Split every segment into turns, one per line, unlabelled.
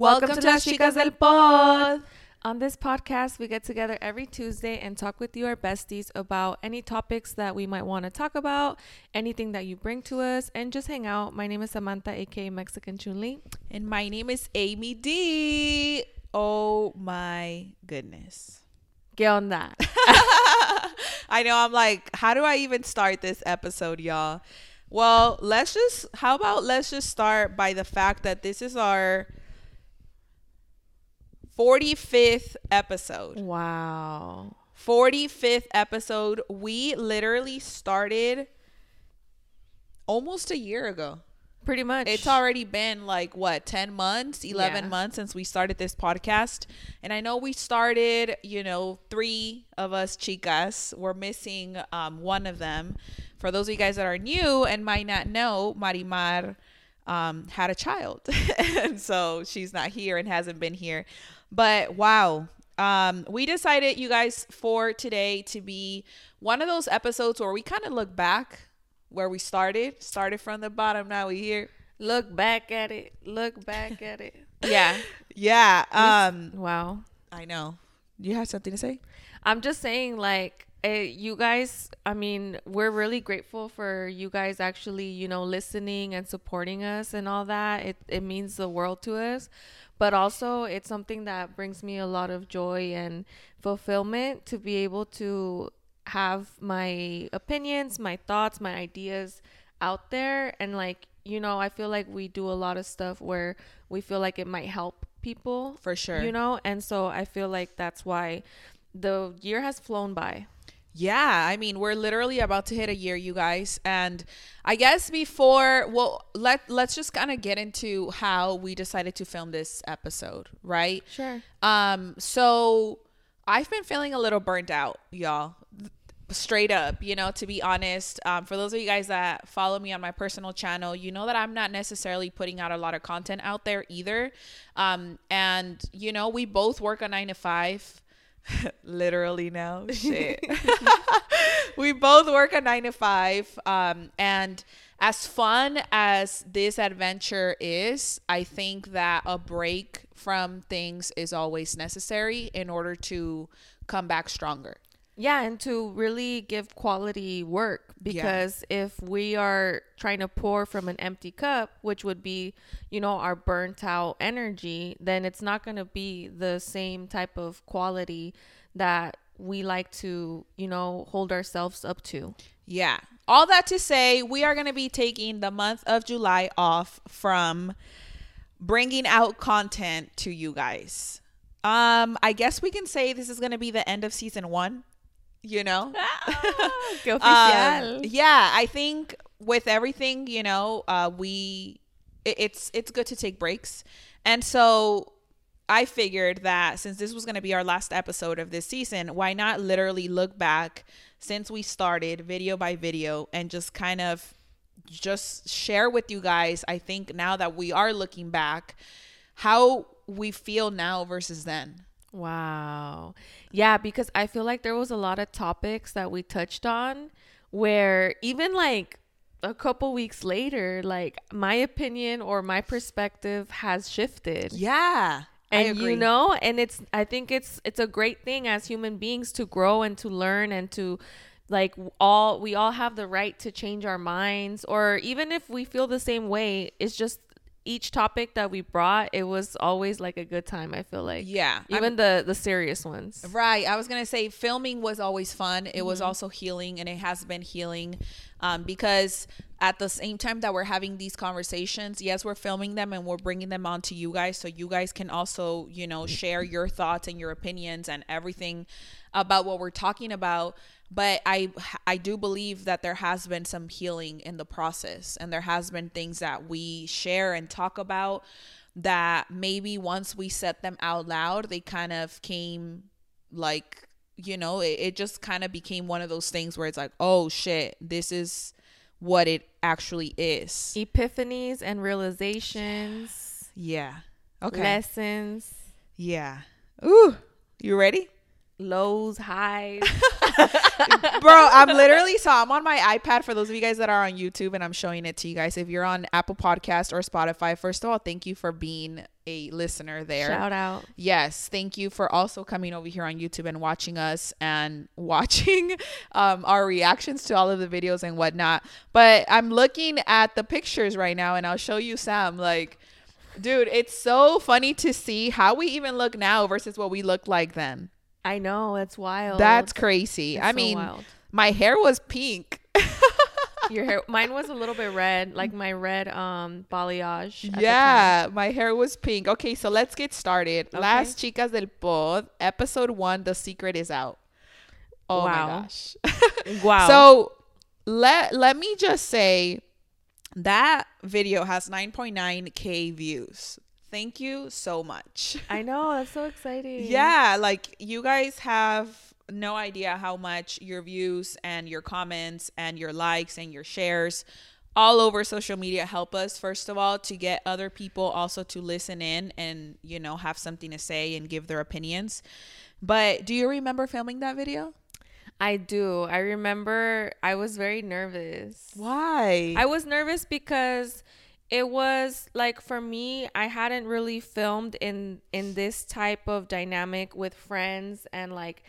Welcome, to Las Chicas del Pod. On this podcast, we get together every Tuesday and talk with you, our besties, about any topics that we might want to talk about, anything that you bring to us, and just hang out. My name is Samantha, aka Mexican Chunli.
And my name is Amy D. Oh my goodness.
¿Qué onda?
I know I'm like, how do I even start this episode, y'all? Well, let's just how about let's just start by the fact that this is our 45th episode.
Wow.
45th episode. We literally started almost a year ago.
Pretty much.
It's already been like what, 10 months, 11
Yeah.
months since we started this podcast. And I know we started, you know, three of us chicas. We're missing um, one of them. For those of you guys that are new and might not know, Marimar um, had a child. and so she's not here and hasn't been here. But wow. Um, we decided, you guys, for today to be one of those episodes where we kind of look back where we started, started from the bottom. Now we here.
Look back at it. Look back at it.
Yeah. Yeah. Um,
Wow.
I know. You have something to say?
I'm just saying, like, eh, you guys, I mean, we're really grateful for you guys actually, you know, listening and supporting us and all that. It, it means the world to us. But also, it's something that brings me a lot of joy and fulfillment to be able to have my opinions, my thoughts, my ideas out there. And, like, you know, I feel like we do a lot of stuff where we feel like it might help people
For sure.
you know and so i feel like that's why the year has flown by
Yeah, I mean, we're literally about to hit a year, you guys. And I guess before, well, let let's just kind of get into how we decided to film this episode, right?
sure
Um, so I've been feeling a little burnt out, y'all. Straight up, you know, to be honest. Um, for those of you guys that follow me on my personal channel, you know that I'm not necessarily putting out a lot of content out there either. Um, and you know, we both work a nine to five. Literally now. Shit. we both work a nine to five. Um, and as fun as this adventure is, I think that a break from things is always necessary in order to come back stronger.
Yeah and to really give quality work because if we are trying to pour from an empty cup which would be you know our burnt out energy then it's not going to be the same type of quality that we like to you know hold ourselves up to
Yeah. All that to say, we are going to be taking the month of July off from bringing out content to you guys. Um, I guess we can say this is going to be the end of season 1, you know.
Que
Um, yeah, I think with everything, you know, uh, we it, it's it's good to take breaks, and so I figured that since this was going to be our last episode of this season, why not literally look back since we started video by video and just kind of just share with you guys. I think now that we are looking back, how we feel now versus then.
Wow. Yeah, because I feel like there was a lot of topics that we touched on where even like a couple weeks later, like my opinion or my perspective has shifted.
Yeah.
And you know, and it's I think it's it's a great thing as human beings to grow and to learn and to like all we all have the right to change our minds or even if we feel the same way, it's just each topic that we brought, it was always like a good time, I feel like.
Yeah. I'm-
Even the the serious ones.
Right. I was gonna say filming was always fun. It
Mm-hmm.
was also healing, and it has been healing, um, because at the same time that we're having these conversations, yes, we're filming them and we're bringing them on to you guys, so you guys can also, you know, share your thoughts and your opinions and everything about what we're talking about. But I, I do believe that there has been some healing in the process, and there has been things that we share and talk about that maybe once we said them out loud, they kind of came like you know it, it just kind of became one of those things where it's like oh shit this is what it actually is.
Epiphanies and realizations,
yeah. Okay.
Lessons.
yeah. Ooh you ready
lows, highs.
Bro, I'm literally so I'm on my iPad for those of you guys that are on YouTube and I'm showing it to you guys. If you're on Apple Podcast or Spotify, first of all, thank you for being a listener there.
Shout out.
Yes, thank you for also coming over here on YouTube and watching us and watching um, our reactions to all of the videos and whatnot. But I'm looking at the pictures right now and I'll show you Sam. Like, dude, it's so funny to see how we even look now versus what we looked like then.
I know it's wild.
That's crazy.
It's
I
so
mean,
wild.
my hair was pink.
your hair. Mine was a little bit red, like my red um balayage. at the time.
Yeah, my hair was pink. Okay, so let's get started.
Okay.
Las Chicas del Pod, episode one, The Secret is Out. Oh
Wow.
my gosh.
Wow.
So let let me just say that video has 9.9k views. Thank you so much.
I know that's so exciting.
Yeah, like you guys have no idea how much your views and your comments and your likes and your shares all over social media help us first of all to get other people also to listen in and you know have something to say and give their opinions. But do you remember filming that video?
I do. I remember I was very nervous.
Why?
I was nervous because it was like for me I hadn't really filmed in in this type of dynamic with friends and like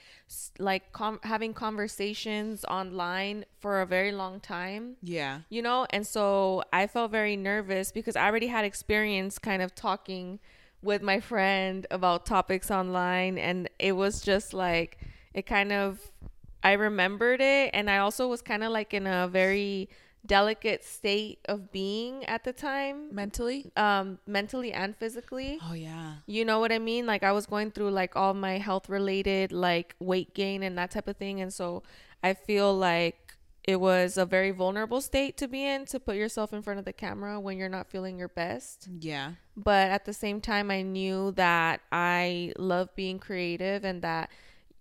like com- having conversations online for a very long time.
yeah.
You know, and so I felt very nervous because I already had experience kind of talking with my friend about topics online and it was just like it kind of I remembered it and I also was kind of like in a very delicate state of being at the time
Mentally?
um mentally and physically
Oh yeah.
you know what I mean? Like I was going through like all my health related like weight gain and that type of thing and so I feel like it was a very vulnerable state to be in to put yourself in front of the camera when you're not feeling your best.
Yeah.
But at the same time I knew that I love being creative and that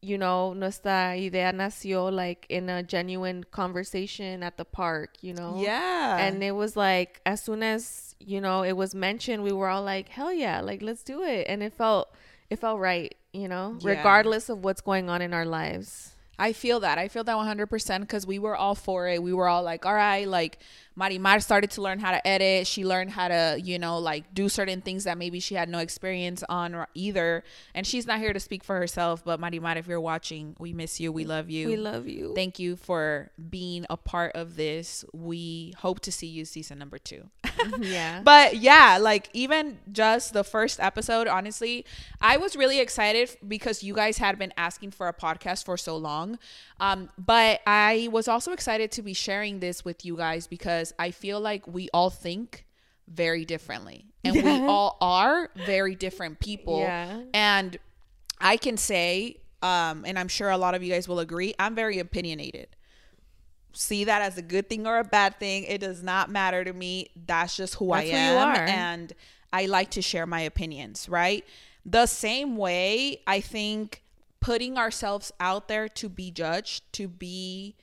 you know, nuestra idea nació like in a genuine conversation at the park, you know?
Yeah.
and it was like as soon as you know it was mentioned we were all like hell yeah like let's do it and it felt it felt right you know
Yeah.
regardless of what's going on in our lives
I feel that. I feel that 100% because we were all for it. We were all like, all right, like Marimar started to learn how to edit. She learned how to, you know, like do certain things that maybe she had no experience on either. And she's not here to speak for herself, but Marimar, if you're watching, we miss you. We love you.
we love you
Thank you for being a part of this. We hope to see you season number two.
yeah
But yeah, like even just the first episode, honestly, I was really excited because you guys had been asking for a podcast for so long. Um, but I was also excited to be sharing this with you guys because I feel like we all think very differently and we all are very different people.
Yeah.
And I can say, um, and I'm sure a lot of you guys will agree, I'm very opinionated see that as a good thing or a bad thing. It does not matter to me. That's just who I
That's who you
am.
are.
And I like to share my opinions, right? The same way, I think putting ourselves out there to be judged, to be,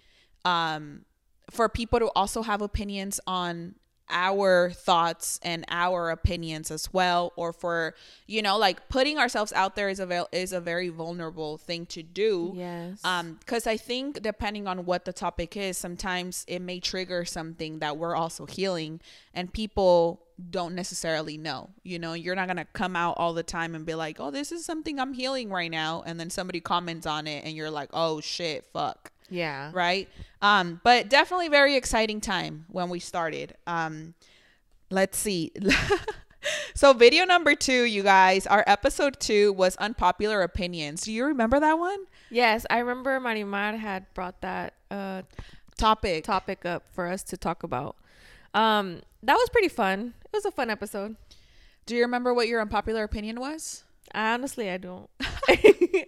um, for people to also have opinions on our thoughts and our opinions as well or for you know like putting ourselves out there is a is a very vulnerable thing to do.
Yes.
Um because i think depending on what the topic is sometimes it may trigger something that we're also healing and people don't necessarily know you know? You're not gonna come out all the time and be like oh this is something i'm healing right now and then somebody comments on it and you're like oh shit fuck
yeah.
Right? Um but definitely very exciting time when we started. Um let's see. So video number two you guys our episode two was unpopular opinions. Do you remember that one?
Yes i remember marimar had brought that uh
topic.
topic up for us to talk about. Um that was pretty fun. It was a fun episode.
Do you remember what your unpopular opinion was?
Honestly i don't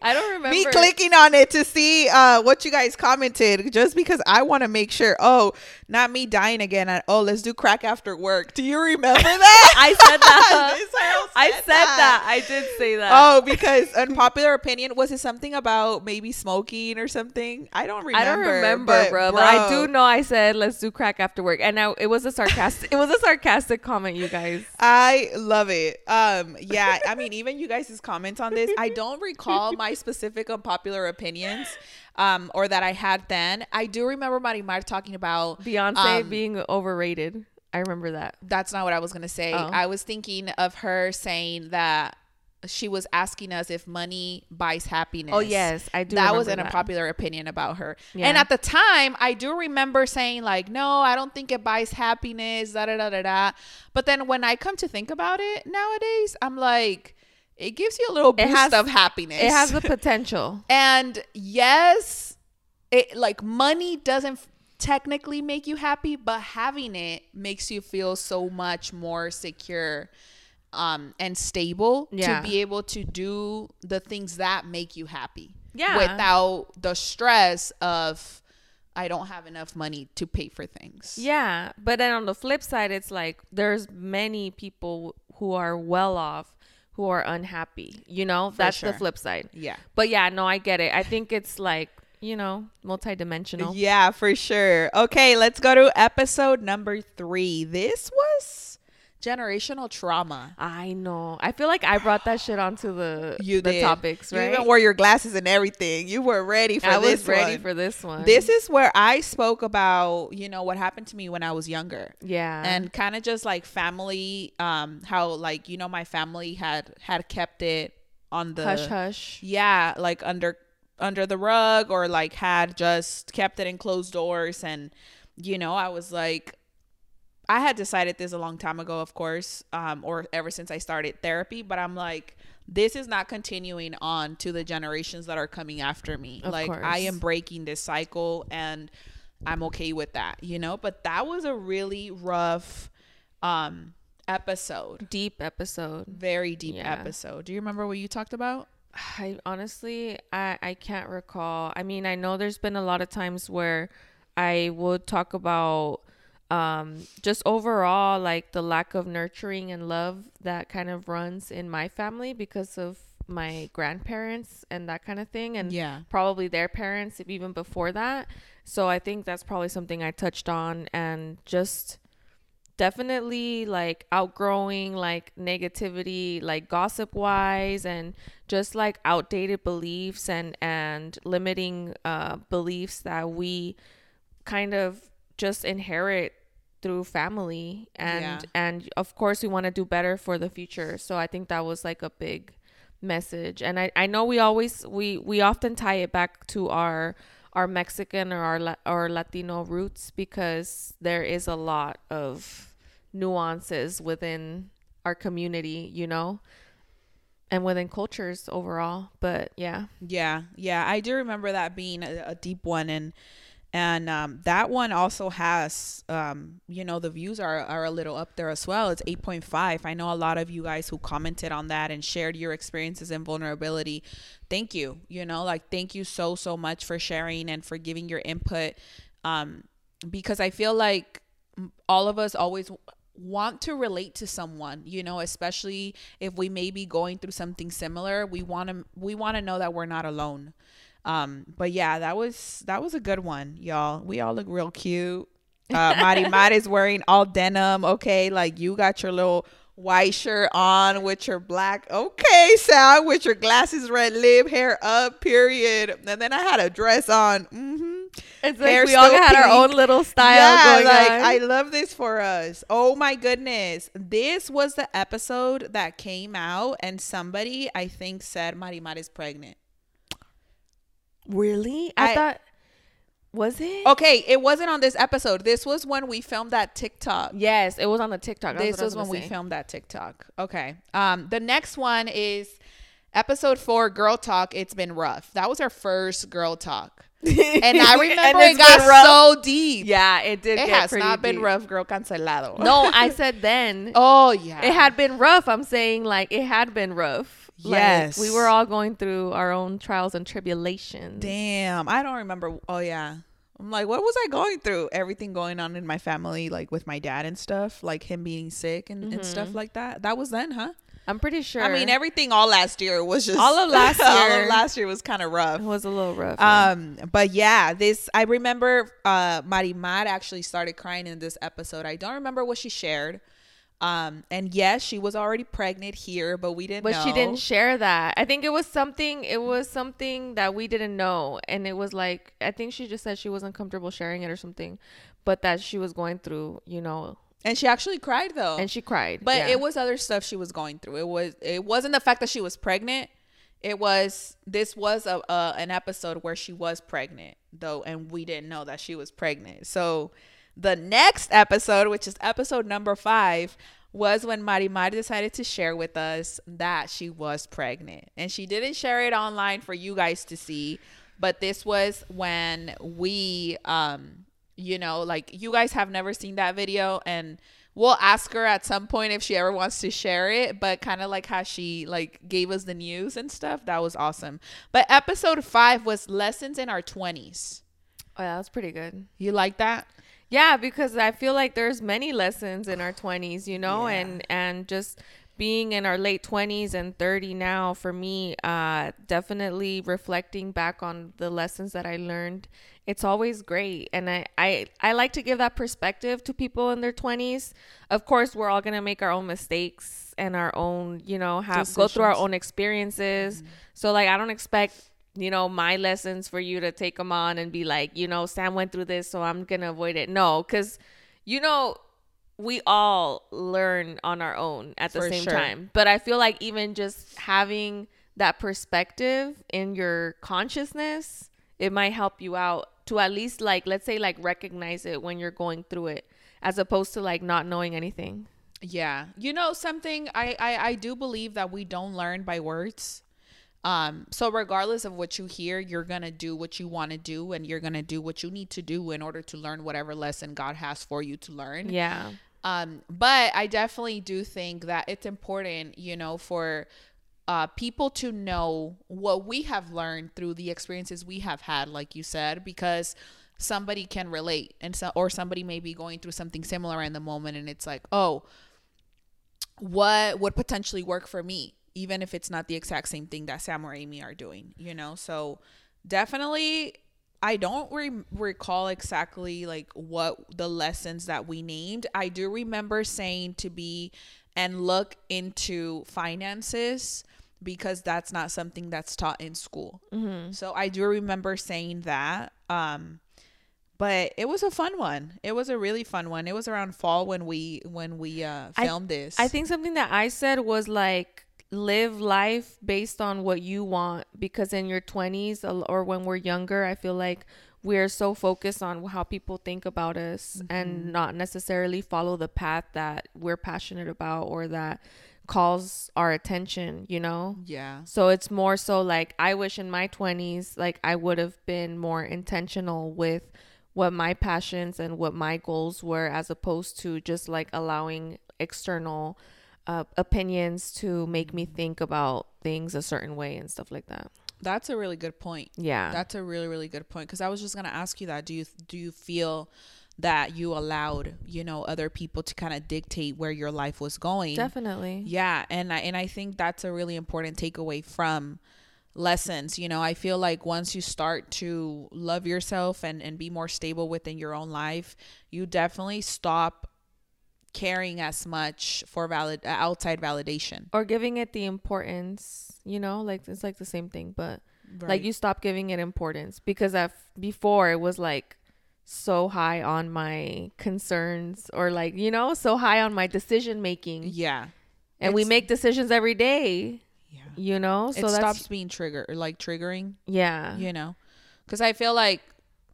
i don't remember
me clicking on it to see uh what you guys commented just because i want to make sure oh not me dying again and, oh let's do crack after work do you remember that
i said that i said that i did say that
Oh, because unpopular opinion was it something about maybe smoking or something? I don't remember.
I don't remember,
but
bro, But I do know I said let's do crack after work, and now it was a sarcastic. it was a sarcastic comment, you guys.
I love it. Um, yeah. I mean, even you guys' comments on this, I don't recall my specific unpopular opinions um, or that I had then. I do remember Marimar talking about
Beyonce
um,
being overrated. I remember that.
That's not what I was going to say.
Oh.
I was thinking of her saying that she was asking us if money buys happiness.
Oh yes, I do.
that was an
that.
unpopular opinion about her.
Yeah.
And at the time, I do remember saying like, "No, I don't think it buys happiness." Da da da da da. But then when I come to think about it nowadays, I'm like, it gives you a little boost
has-
of happiness.
It has the potential.
and yes, it like money doesn't f- technically make you happy, but having it makes you feel so much more secure um and stable
Yeah.
to be able to do the things that make you happy
Yeah.
without the stress of I don't have enough money to pay for things.
Yeah, but then on the flip side, it's like there's many people who are well off who are unhappy. You know, that's
sure.
the flip side.
Yeah.
But yeah, no, I get it. I think it's like you know, multidimensional.
Yeah, for sure. Okay, let's go to episode number 3. This was generational trauma.
I know. I feel like I brought that shit onto the
You
the
did.
topics,
You
right?
even wore your glasses and everything. You were ready for
I
this
was ready
one.
for this one.
This is where I spoke about, you know, what happened to me when I was younger.
yeah,
And kind of just like family um how like you know my family had had kept it on the
hush hush.
yeah, like under under the rug or like had just kept it in closed doors and you know, I was like I had decided this a long time ago, of course, um, or ever since I started therapy, but I'm like, this is not continuing on to the generations that are coming after me.
Of
like,
course.
I am breaking this cycle and I'm okay with that, you know? But that was a really rough um, episode,
Deep episode.
very deep
Yeah.
episode. Do you remember what you talked about?
I honestly I I can't recall. I mean, I know there's been a lot of times where I would talk about um just overall like the lack of nurturing and love that kind of runs in my family because of my grandparents and that kind of thing and
Yeah.
probably their parents even before that. So I think that's probably something I touched on and just definitely like outgrowing like negativity like gossip wise and just like outdated beliefs and and limiting uh beliefs that we kind of just inherit through family and
Yeah.
and of course we want to do better for the future. So i think that was like a big message. And i i know we always we we often tie it back to our our mexican or our or latino roots because there is a lot of nuances within our community you know and within cultures overall. But yeah.
Yeah, yeah, I do remember that being a, a deep one, and and um, that one also has, um, you know, the views are are a little up there as well. It's eight point five. I know a lot of you guys who commented on that and shared your experiences and vulnerability. Thank you. You know, like thank you so so much for sharing and for giving your input, um, because I feel like all of us always want to relate to someone you know especially if we may be going through something similar we want to we want to know that we're not alone um but yeah that was that was a good one y'all we all look real cute uh Mari Mari is wearing all denim okay like you got your little white shirt on with your black okay Sal with your glasses red lip hair up period and then I had a dress on mm-hmm
it's
Hair
like we all had our own little style going
like
on.
I love this for us. Oh my goodness. This was the episode that came out and somebody I think said Marimar is pregnant.
Really I,
I-
thought was it
Okay, it wasn't on this episode. This was when we filmed that TikTok.
Yes, it was on the TikTok. That's
This
I
was when
gonna
we filmed that TikTok. Okay. Um the next one is episode 4 girl talk it's been rough. That was our first girl talk. And I remember
it's
it got
rough.
so deep.
Yeah, it did.
It has not been rough, girl cancelado.
No, I said then.
Oh yeah.
It had been rough. I'm saying like it had been rough. Like,
Yes.
we were all going through our own trials and tribulations.
Damn, I don't remember. Oh yeah, I'm like, what was I going through? Everything going on in my family, like with my dad and stuff, like him being sick and, and stuff like that. That was then, huh?
I'm pretty sure.
I mean, everything all last year was just
All of last year.
all of last year was kind of rough.
it was a little rough. yeah.
Um, but yeah, this I remember. Uh, Marimar actually started crying in this episode. I don't remember what she shared. Um, and yes, she was already pregnant here, but we didn't
but
know.
she didn't share that. I think it was something. It was something that we didn't know, and it was like I think she just said she wasn't comfortable sharing it or something, but that she was going through, you know,
and she actually cried though.
and she cried.
But
yeah.
it was other stuff she was going through. It was it wasn't the fact that she was pregnant. It was this was a, a an episode where she was pregnant though, and we didn't know that she was pregnant. So the next episode, which is episode number five, was when Marimar decided to share with us that she was pregnant, and she didn't share it online for you guys to see. But this was when we, um, you know, like you guys have never seen that video, and we'll ask her at some point if she ever wants to share it but kind of like how she like gave us the news and stuff that was awesome but episode five was lessons in our 20s
oh, yeah, that was pretty good.
you like that
Yeah, because I feel like there's many lessons in our 20s, you know,
Yeah.
and and just being in our late 20s and 30 now for me uh definitely reflecting back on the lessons that I learned. It's always great and I I I like to give that perspective to people in their 20s. Of course, we're all going to make our own mistakes and our own, you know, have go through our own experiences. So like I don't expect you know my lessons for you to take them on and be like you know sam went through this so i'm gonna avoid it. No because you know we all learn on our own at the
For
same
sure.
time. But i feel like even just having that perspective in your consciousness it might help you out to at least like let's say like recognize it when you're going through it as opposed to like not knowing anything.
Yeah. You know something I, I i do believe that we don't learn by words um so regardless of what you hear you're gonna do what you want to do and you're gonna do what you need to do in order to learn whatever lesson god has for you to learn.
Yeah.
Um, but I definitely do think that it's important, you know, for uh, people to know what we have learned through the experiences we have had, like you said, because somebody can relate, and so or somebody may be going through something similar in the moment, and it's like, oh, what would potentially work for me, even if it's not the exact same thing that Sam or Amy are doing, you know? So definitely I don't re- recall exactly like what the lessons that we named. I do remember saying to be and look into finances because that's not something that's taught in school. So I do remember saying that. Um, but it was a fun one. It was a really fun one. It was around fall when we when we uh,
I-
filmed this.
I think something that I said was like live life based on what you want because in your 20s or when we're younger, I feel like we're so focused on how people think about us and mm-hmm. not necessarily follow the path that we're passionate about or that calls our attention, you know?
yeah.
So it's more so like I wish in my 20s like I would have been more intentional with what my passions and what my goals were as opposed to just like allowing external uh, opinions to make me think about things a certain way and stuff like that.
That's a really good point.
Yeah.
That's a really really good point because I was just gonna ask you that. Do you do you feel that you allowed you know other people to kind of dictate where your life was going?
Definitely.
Yeah, and I, and I think that's a really important takeaway from lessons. You know, I feel like once you start to love yourself and and be more stable within your own life, you definitely stop caring as much for valid uh, outside validation.
Or giving it the importance, you know, like it's like the same thing, but
Right.
like you stop giving it importance because I've, before it was like so high on my concerns or like you know so high on my decision making
yeah,
and we make decisions every day
yeah.
you know
it
so that's
stops being trigger like triggering.
yeah
you know because i feel like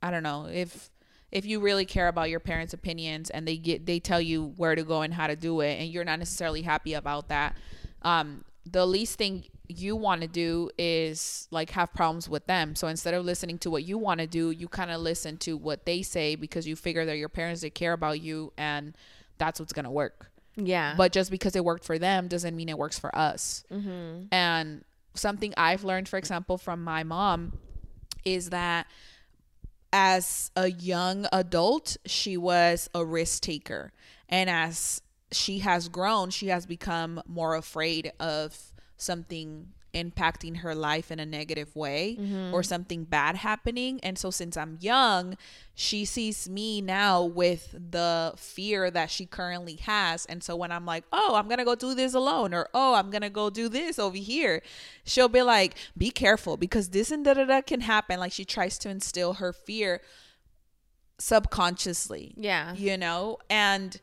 i don't know if if you really care about your parents opinions and they get they tell you where to go and how to do it and you're not necessarily happy about that um the least thing you want to do is like have problems with them so instead of listening to what you want to do you kind of listen to what they say because you figure that your parents they care about you and that's what's gonna work
yeah
but just because it worked for them doesn't mean it works for us.
mm-hmm.
And something I've learned, for example, from my mom is that as a young adult, she was a risk taker. And as she has grown, she has become more afraid of something impacting her life in a negative way
Mm-hmm.
or something bad happening. And so since I'm young, she sees me now with the fear that she currently has. And so when I'm like, oh, I'm going to go do this alone, or oh, I'm going to go do this over here, she'll be like, be careful because this and da da da can happen. Like she tries to instill her fear subconsciously
Yeah.
you know and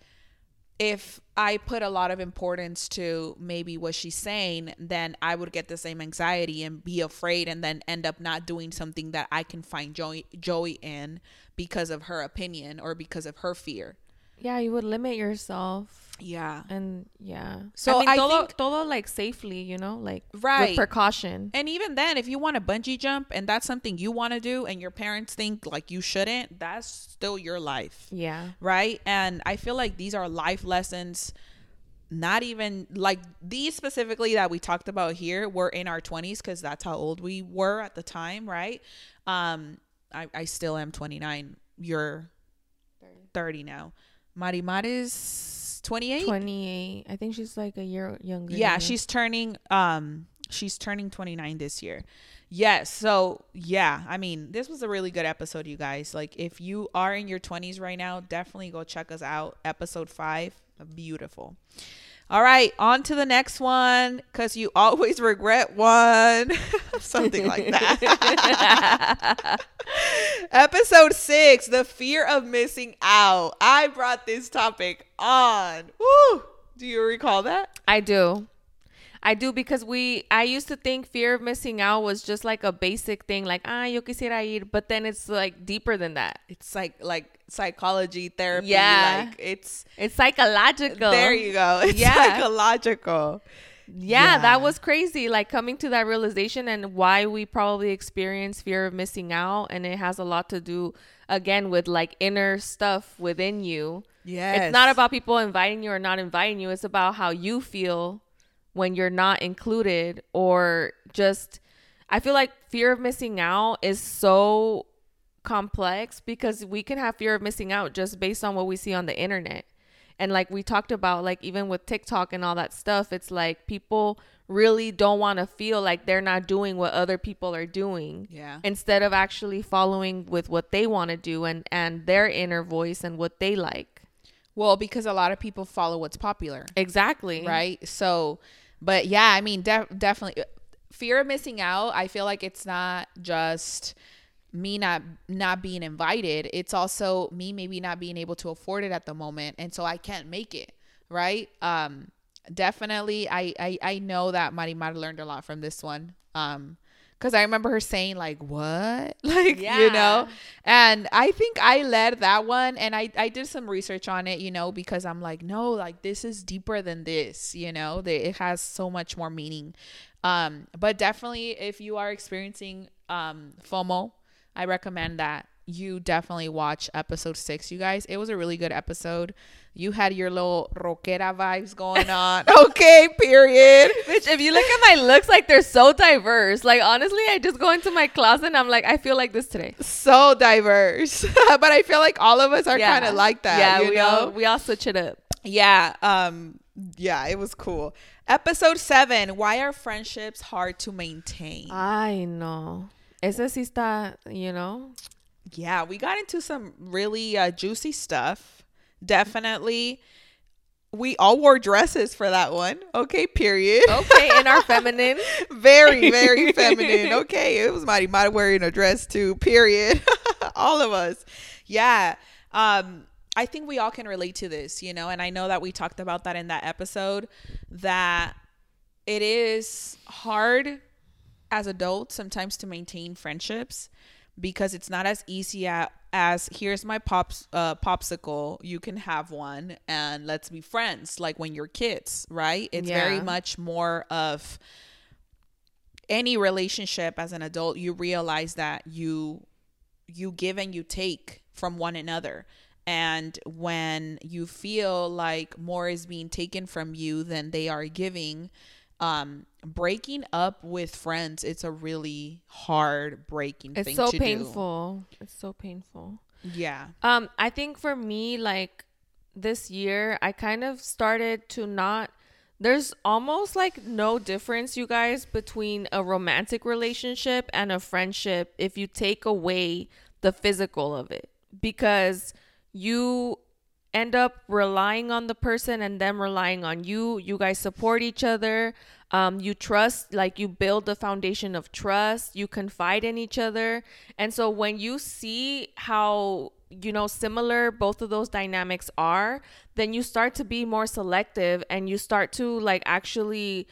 if i put a lot of importance to maybe what she's saying then i would get the same anxiety and be afraid and then end up not doing something that i can find joy joy in because of her opinion or because of her fear
Yeah, you would limit yourself.
yeah
And yeah.
So
I mean,
I
todo,
think-
todo like safely, you know, like
Right.
with precaution.
and even then if you want to bungee jump and that's something you want to do and your parents think like you shouldn't that's still your life
Yeah.
right? And I feel like these are life lessons. Not even like these specifically that we talked about here were in our 20s because that's how old we were at the time, right? Um, I, I still am 29. You're 30 now. Marimar is 28.
28. I think she's like a year younger.
Yeah, she's turning um she's turning 29 this year. Yes, so yeah, I mean, this was a really good episode you guys. Like if you are in your 20s right now, definitely go check us out. Episode 5, beautiful. All right, on to the next one cuz you always regret one. Something like that. Episode 6, the fear of missing out. I brought this topic on. Woo! Do you recall that?
I do. I do because we I used to think fear of missing out was just like a basic thing like ah yo quisiera ir but then it's like deeper than that.
it's like like psychology therapy
Yeah.
like it's
It's psychological.
there you go it's
Yeah.
psychological
Yeah,
Yeah.
that was crazy. Like coming to that realization and why we probably experience fear of missing out. And it has a lot to do, again, with like inner stuff within you.
Yeah.
It's not about people inviting you or not inviting you. It's about how you feel when you're not included or just. I feel like fear of missing out is so complex because we can have fear of missing out just based on what we see on the internet. And like we talked about, like even with TikTok and all that stuff, it's like people really don't want to feel like they're not doing what other people are doing.
Yeah.
Instead of actually following with what they want to do and and their inner voice and what they like.
Well because a lot of people follow what's popular.
Exactly.
right? So but yeah i mean def- definitely fear of missing out i feel like it's not just me not not being invited. It's also me maybe not being able to afford it at the moment and so i can't make it. Right? Um definitely i i, I know that marimar learned a lot from this one. Um because i remember her saying like what? Like you know? And i think i led that one and i i did some research on it you know because i'm like no like this is deeper than this you know? That it has so much more meaning. Um but definitely if you are experiencing um fomo i recommend that you definitely watch episode six you guys it was a really good episode you had your little rockera vibes going on okay period
Bitch, if you look at my looks, like they're so diverse. Like honestly, I just go into my closet and I'm like, I feel like this today.
so diverse but i feel like all of us are kind of like that
Yeah, we
know
all we all switch it up.
yeah um yeah it was cool episode seven why are friendships hard to maintain
I know. Ese sí está, you know.
Yeah we got into some really uh, juicy stuff. Definitely. We all wore dresses for that one. Okay period.
Okay, in our feminine.
very very feminine. Okay it was mighty mighty wearing a dress too period. All of us. Yeah um i think we all can relate to this you know and i know that we talked about that in that episode that it is hard as adults sometimes to maintain friendships because it's not as easy as here's my pops uh, popsicle you can have one and let's be friends like when you're kids right? It's very much more of any relationship as an adult you realize that you you give and you take from one another. And when you feel like more is being taken from you than they are giving um breaking up with friends it's a really hard breaking
It's so painful. It's so painful.
yeah
Um, I think for me, like this year, I kind of started to not there's almost like no difference, you guys, between a romantic relationship and a friendship if you take away the physical of it. Because you end up relying on the person and them relying on you. You guys support each other. Um, you trust, like you build the foundation of trust. You confide in each other. And so when you see how you know similar both of those dynamics are then you start to be more selective and you start to like actually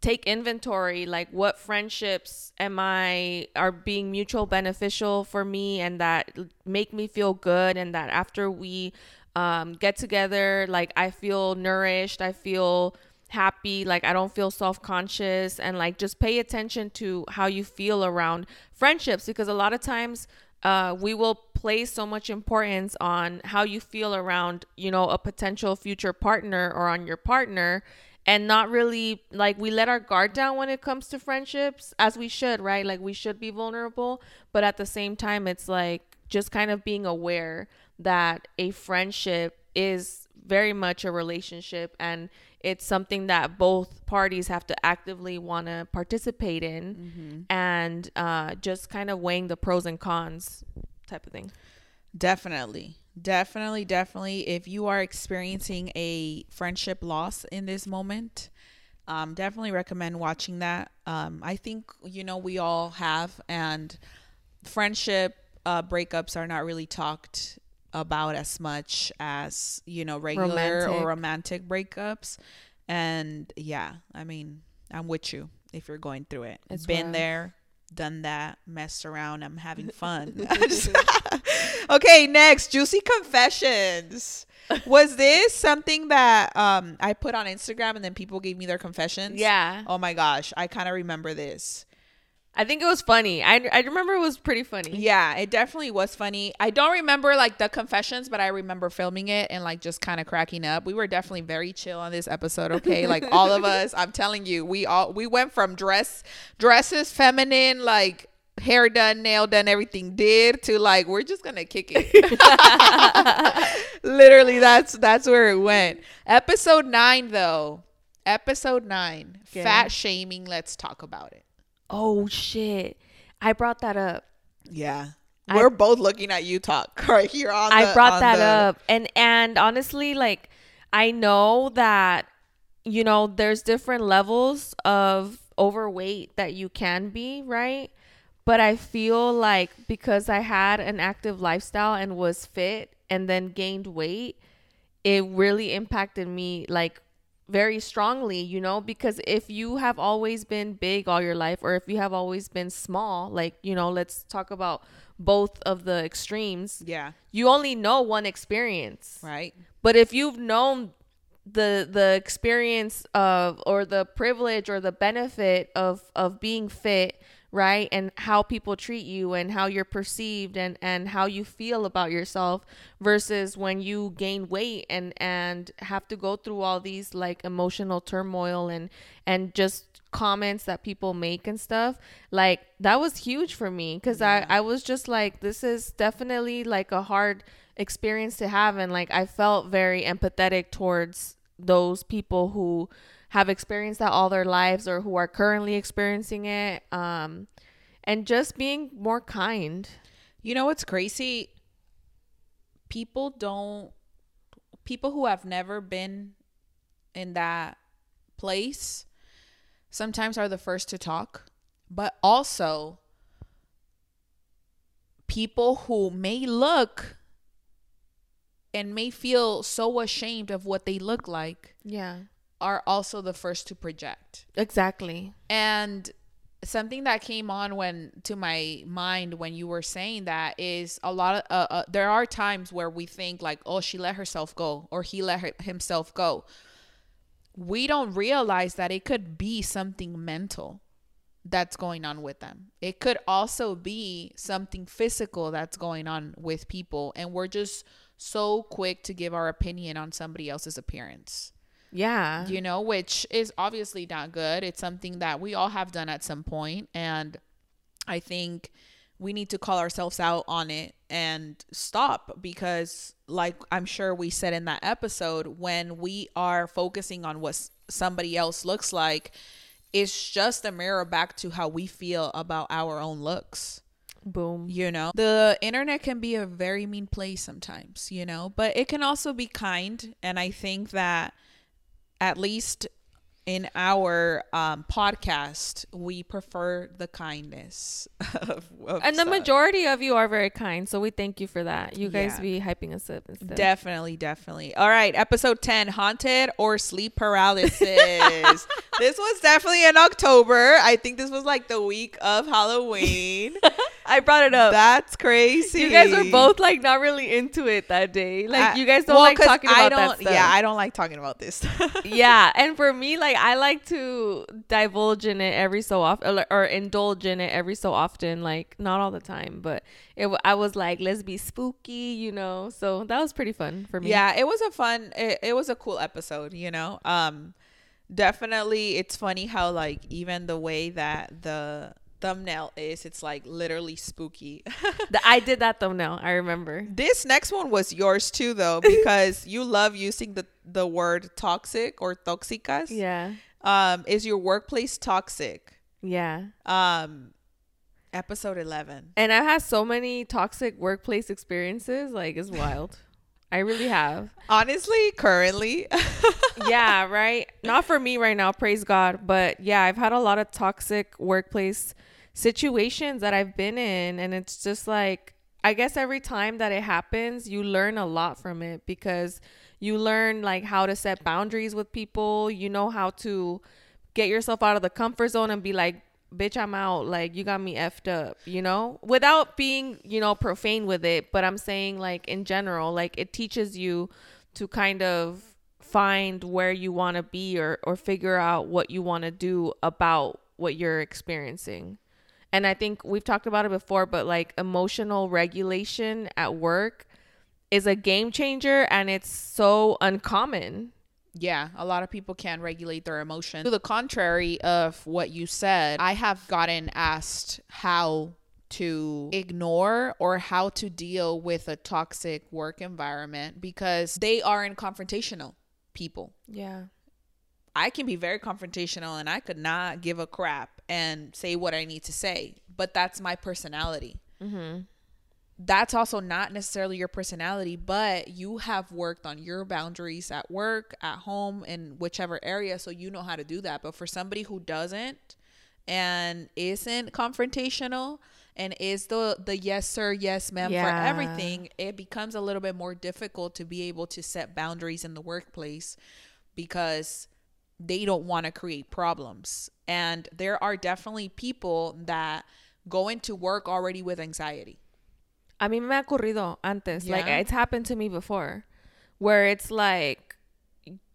take inventory like what friendships am i are being mutual beneficial for me and that make me feel good and that after we um, get together like i feel nourished i feel happy like i don't feel self-conscious and like just pay attention to how you feel around friendships because a lot of times uh, we will place so much importance on how you feel around, you know, a potential future partner or on your partner and not really like we let our guard down when it comes to friendships as we should, right? Like we should be vulnerable, but at the same time it's like just kind of being aware that a friendship is very much a relationship and it's something that both parties have to actively want to participate in mm-hmm. and uh, just kind of weighing the pros and cons type of thing.
Definitely. Definitely definitely. If you are experiencing a friendship loss in this moment um, definitely recommend watching that. Um, i think you know we all have and friendship uh, breakups are not really talked about as much as you know regular romantic. or romantic. breakups. And yeah i mean i'm with you if you're going through it. It's been rough. there done that messed around i'm having fun. Okay next juicy confessions. Was this something that um i put on instagram and then people gave me their confessions?
Yeah.
Oh my gosh i kind of remember this
I think it was funny. I, I remember it was pretty funny.
Yeah, it definitely was funny. I don't remember like the confessions, but I remember filming it and like just kind of cracking up. We were definitely very chill on this episode, okay? like all of us, I'm telling you, we all we went from dress dresses, feminine, like hair done, nail done, everything did to like we're just gonna kick it. Literally, that's that's where it went. Episode nine, though. Episode nine, okay. fat shaming. Let's talk about it
oh shit, I brought that up.
Yeah. We're I, both looking at you talk right here on
I brought that the... up. And and honestly like I know that you know there's different levels of overweight that you can be, right? But I feel like because I had an active lifestyle and was fit and then gained weight, it really impacted me like very strongly, you know, because if you have always been big all your life or if you have always been small, like, you know, let's talk about both of the extremes.
Yeah.
You only know one experience.
Right.
But if you've known the the experience of or the privilege or the benefit of of being fit right? And how people treat you and how you're perceived and and how you feel about yourself versus when you gain weight and and have to go through all these like emotional turmoil and and just comments that people make and stuff. Like that was huge for me because yeah. i i was just like this is definitely like a hard experience to have. And like i felt very empathetic towards those people who have experienced that all their lives or who are currently experiencing it um and just being more kind.
You know what's crazy? People don't people who have never been in that place sometimes are the first to talk. But also people who may look and may feel so ashamed of what they look like
yeah
are also the first to project.
Exactly.
And something that came on when to my mind when you were saying that is a lot of uh, uh, there are times where we think like oh she let herself go or he let her, himself go we don't realize that it could be something mental that's going on with them it could also be something physical that's going on with people and we're just so quick to give our opinion on somebody else's appearance
yeah.
You know, which is obviously not good. It's something that we all have done at some point and I think we need to call ourselves out on it and stop because like i'm sure we said in that episode when we are focusing on what somebody else looks like it's just a mirror back to how we feel about our own looks
Boom.
you know the internet can be a very mean place sometimes you know but it can also be kind and i think that at least in our um, podcast, we prefer the kindness of, of
And the
stuff.
majority of you are very kind, so we thank you for that. You guys
Yeah.
be hyping us up stuff.
Definitely, definitely. All right, episode 10 Haunted or Sleep Paralysis. this was definitely in October. I think this was like the week of Halloween.
I brought it up.
That's crazy.
you guys were both like not really into it that day. Like
I-
you guys don't
well,
like talking
I
about that stuff.
Yeah, I don't like talking about this.
yeah, and for me, like I like to divulge in it every so often, or, or indulge in it every so often. Like not all the time, but it. I was like, let's be spooky, you know. So that was pretty fun for me.
Yeah, it was a fun it, it was a cool episode, you know. Um definitely it's funny how like even the way that the thumbnail is, it's like literally spooky.
I did that thumbnail. I remember.
this next one was yours too though because you love using the the word toxic or toxicas.
Yeah,
Um is your workplace toxic?
yeah.
Um episode 11.
And I've had so many toxic workplace experiences. Like it's wild. I really have.
Honestly, currently
yeah, right. Not for me right now, praise God. But yeah, I've had a lot of toxic workplace situations that I've been in. And it's just like, I guess every time that it happens, you learn a lot from it because you learn like how to set boundaries with people. You know how to get yourself out of the comfort zone and be like, bitch, I'm out. Like, you got me effed up, you know, without being, you know, profane with it. But I'm saying, like, in general, like, it teaches you to kind of find where you want to be or, or figure out what you want to do about what you're experiencing. And I think we've talked about it before, but like emotional regulation at work is a game changer and it's so uncommon.
Yeah, a lot of people can't regulate their emotions. To the contrary of what you said, I have gotten asked how to ignore or how to deal with a toxic work environment because they aren't confrontational people.
Yeah.
I can be very confrontational and I could not give a crap and say what I need to say, but that's my personality. Mm-hmm. That's also not necessarily your personality, but you have worked on your boundaries at work, at home, in whichever area, so you know how to do that. But for somebody who doesn't and isn't confrontational and is the the yes sir, yes ma'am for everything, it becomes a little bit more difficult to be able to set boundaries in the workplace because they don't want to create problems. And there are definitely people that go into work already with anxiety.
A mí me ha ocurrido antes. Like it's happened to me before where it's like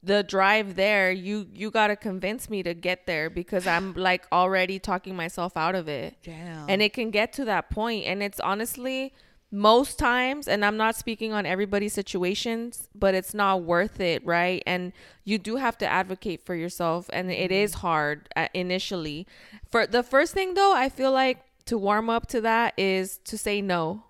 the drive there, you you got to convince me to get there because I'm like already talking myself out of it.
Damn.
And it can get to that point and it's honestly most times and I'm not speaking on everybody's situations, but it's not worth it, right? And you do have to advocate for yourself and it is hard uh, initially. For the first thing though, I feel like to warm up to that is to say no.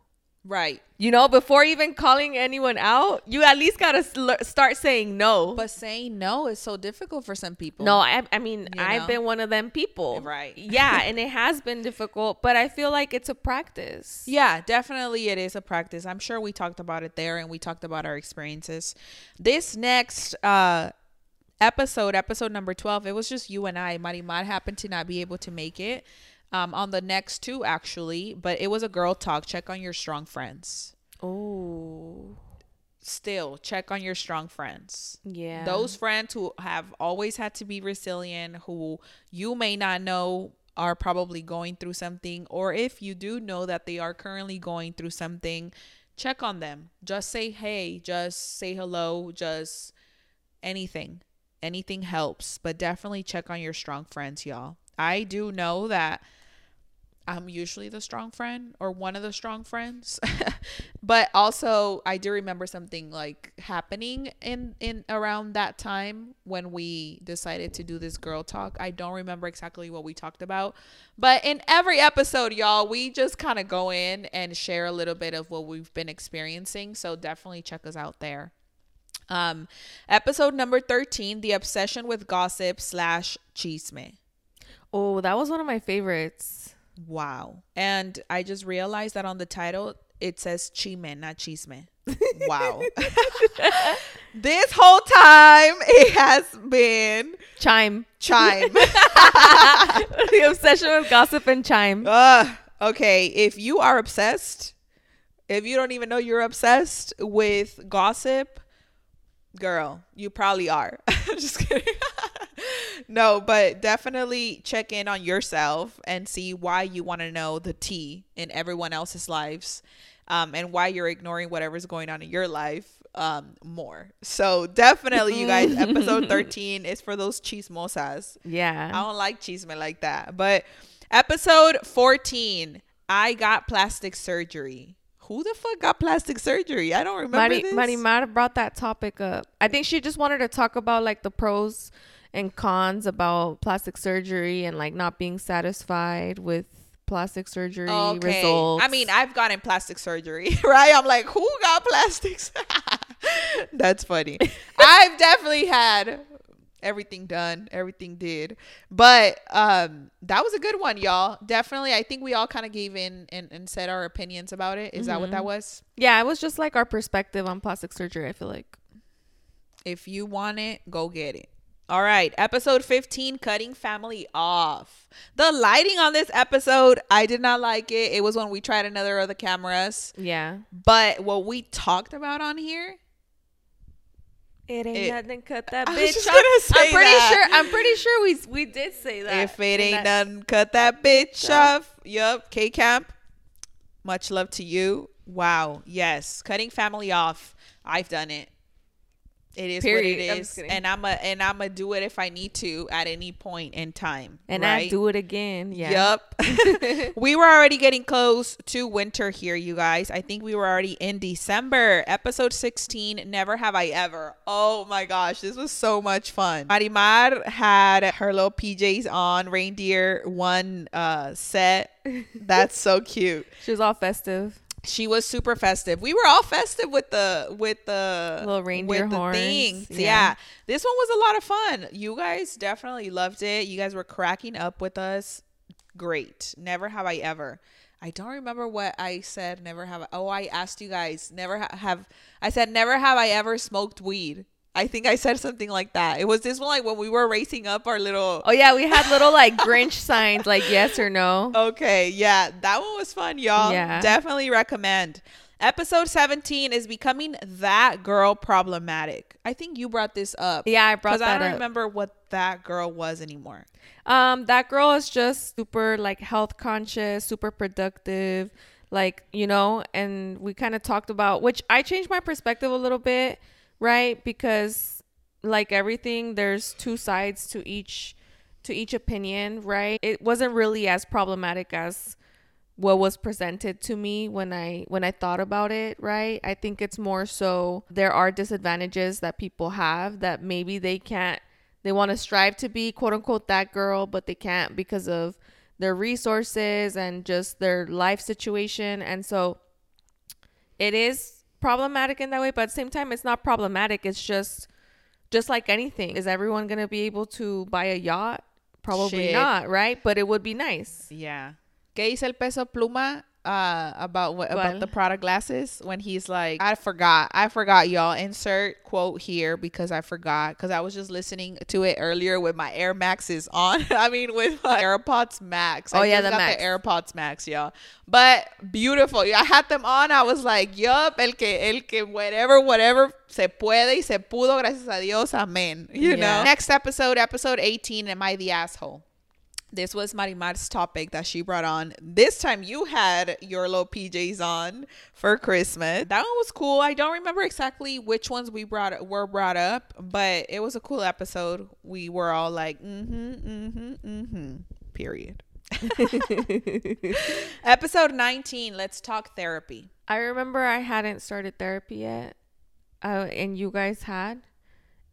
Right.
You know, before even calling anyone out, you at least got to sl- start saying no.
But saying no is so difficult for some people.
no, I, I mean,
You
I've
know?
been one of them people.
Right.
Yeah, and it has been difficult, but I feel like it's a practice.
Yeah, definitely it is a practice. I'm sure we talked about it there and we talked about our experiences. This next uh episode, episode number 12, it was just you and I. Marimar happened to not be able to make it. Um on the next two actually, but it was a girl talk. Check on your strong friends.
Oh,
Still, check on your strong friends.
yeah.
those friends who have always had to be resilient who you may not know are probably going through something or if you do know that they are currently going through something check on them just say hey just say hello just anything anything helps but definitely check on your strong friends y'all i do know that I'm usually the strong friend or one of the strong friends. but also I do remember something like happening in in around that time when we decided to do this girl talk. I don't remember exactly what we talked about, but in every episode y'all, we just kind of go in and share a little bit of what we've been experiencing. So definitely check us out there. Um, episode number 13, the obsession with gossip slash chisme.
Oh, that was one of my favorites.
Wow. And I just realized that on the title it says chime, not chisme. Wow. this whole time it has been
Chime.
chime.
the obsession with gossip and chime.
Ugh. okay, if you are obsessed, if you don't even know you're obsessed with gossip, girl, you probably are. Just kidding. no, but definitely check in on yourself and see why you want to know the tea in everyone else's lives um, and why you're ignoring whatever's going on in your life um, more. So definitely, you guys, episode 13 is for those chismosas.
Yeah.
I don't like chisme like that. But episode 14, I got plastic surgery. Who the fuck got plastic surgery? I don't remember
Mari,
this.
Marimar brought that topic up. I think she just wanted to talk about like the pros and cons about plastic surgery and like not being satisfied with plastic surgery results.
I mean, I've gotten plastic surgery, right? I'm like, who got plastics? That's funny. I've definitely had everything done, everything did. But um that was a good one, y'all. Definitely. I think we all kind of gave in and, and said our opinions about it. Is that what that was?
yeah, it was just like our perspective on plastic surgery. I feel like.
If you want it, go get it. All right, episode 15 cutting family off. The lighting on this episode, I did not like it. It was when we tried another of the cameras.
Yeah.
But what we talked about on here,
It ain't
It-
nothing. Cut that
I was
bitch
just
off.
say
I'm pretty
that.
sure. I'm pretty sure we we did say that.
if it ain't
that-
done, cut that bitch
Yeah.
off. Yup, K Camp. Much love to you. Wow. Yes, cutting family off. I've done it. It is
Period.
what it is, and I'm a and I'm gonna do it if I need to at any point in time.
and
right?
I do it again. Yeah.
Yup. we were already getting close to winter here, you guys. I think we were already in December. Episode 16, Never Have I Ever. Oh my gosh, this was so much fun. Marimar had her little PJs on, reindeer one uh, set. That's so cute.
She was all festive.
She was super festive. We were all festive with the with the
Little reindeer
with the
horns.
things.
Yeah.
Yeah. This one was a lot of fun. You guys definitely loved it. You guys were cracking up with us. Great. Never have I ever. I don't remember what I said. Never have. I, oh, I asked you guys. Never ha- have. I said never have I ever smoked weed. I think I said something like that. It was this one like when we were racing up our little.
Oh yeah, we had little like Grinch signs, like yes or no.
Okay, yeah, that one was fun, y'all.
Yeah.
Definitely recommend. Episode 17 is becoming that girl problematic. I think you brought this up.
Yeah, I brought
Because I don't
up.
remember what that girl was anymore.
Um, that girl is just super like health conscious, super productive, like you know. And we kind of talked about which I changed my perspective a little bit, right? Because like everything, there's two sides to each to each opinion, right? It wasn't really as problematic as what was presented to me when I when I thought about it, right? I think it's more so there are disadvantages that people have that maybe they can't they want to strive to be quote unquote that girl, but they can't because of their resources and just their life situation. And so it is problematic in that way, but at the same time it's not problematic. It's just just like anything. Is everyone gonna be able to buy a yacht? Probably
Shit.
not, right? But it would be nice.
Yeah. ¿Qué dice el Peso Pluma uh, about what about the Prada glasses when he's like, I forgot, I forgot, y'all. Insert quote here because I forgot because I was just listening to it earlier with my Air Maxes on. I mean, with my AirPods Max.
Oh,
I
yeah,
just
the Max.
the AirPods Max, y'all. But beautiful. Yeah, I had them on. I was like, yup, el que, el que, whatever, whatever se puede y se pudo, gracias a Dios, amen. You
Yeah.
know. Next episode, episode 18, Am I the Asshole? This was Marimar's topic that she brought on. This time you had your little PJs on for Christmas. That one was cool. I don't remember exactly which ones we brought were brought up, but it was a cool episode. We were all like, mm-hmm, mm-hmm, mm-hmm. Period. Episode 19, let's talk therapy.
I remember I hadn't started therapy yet, uh, and you guys had,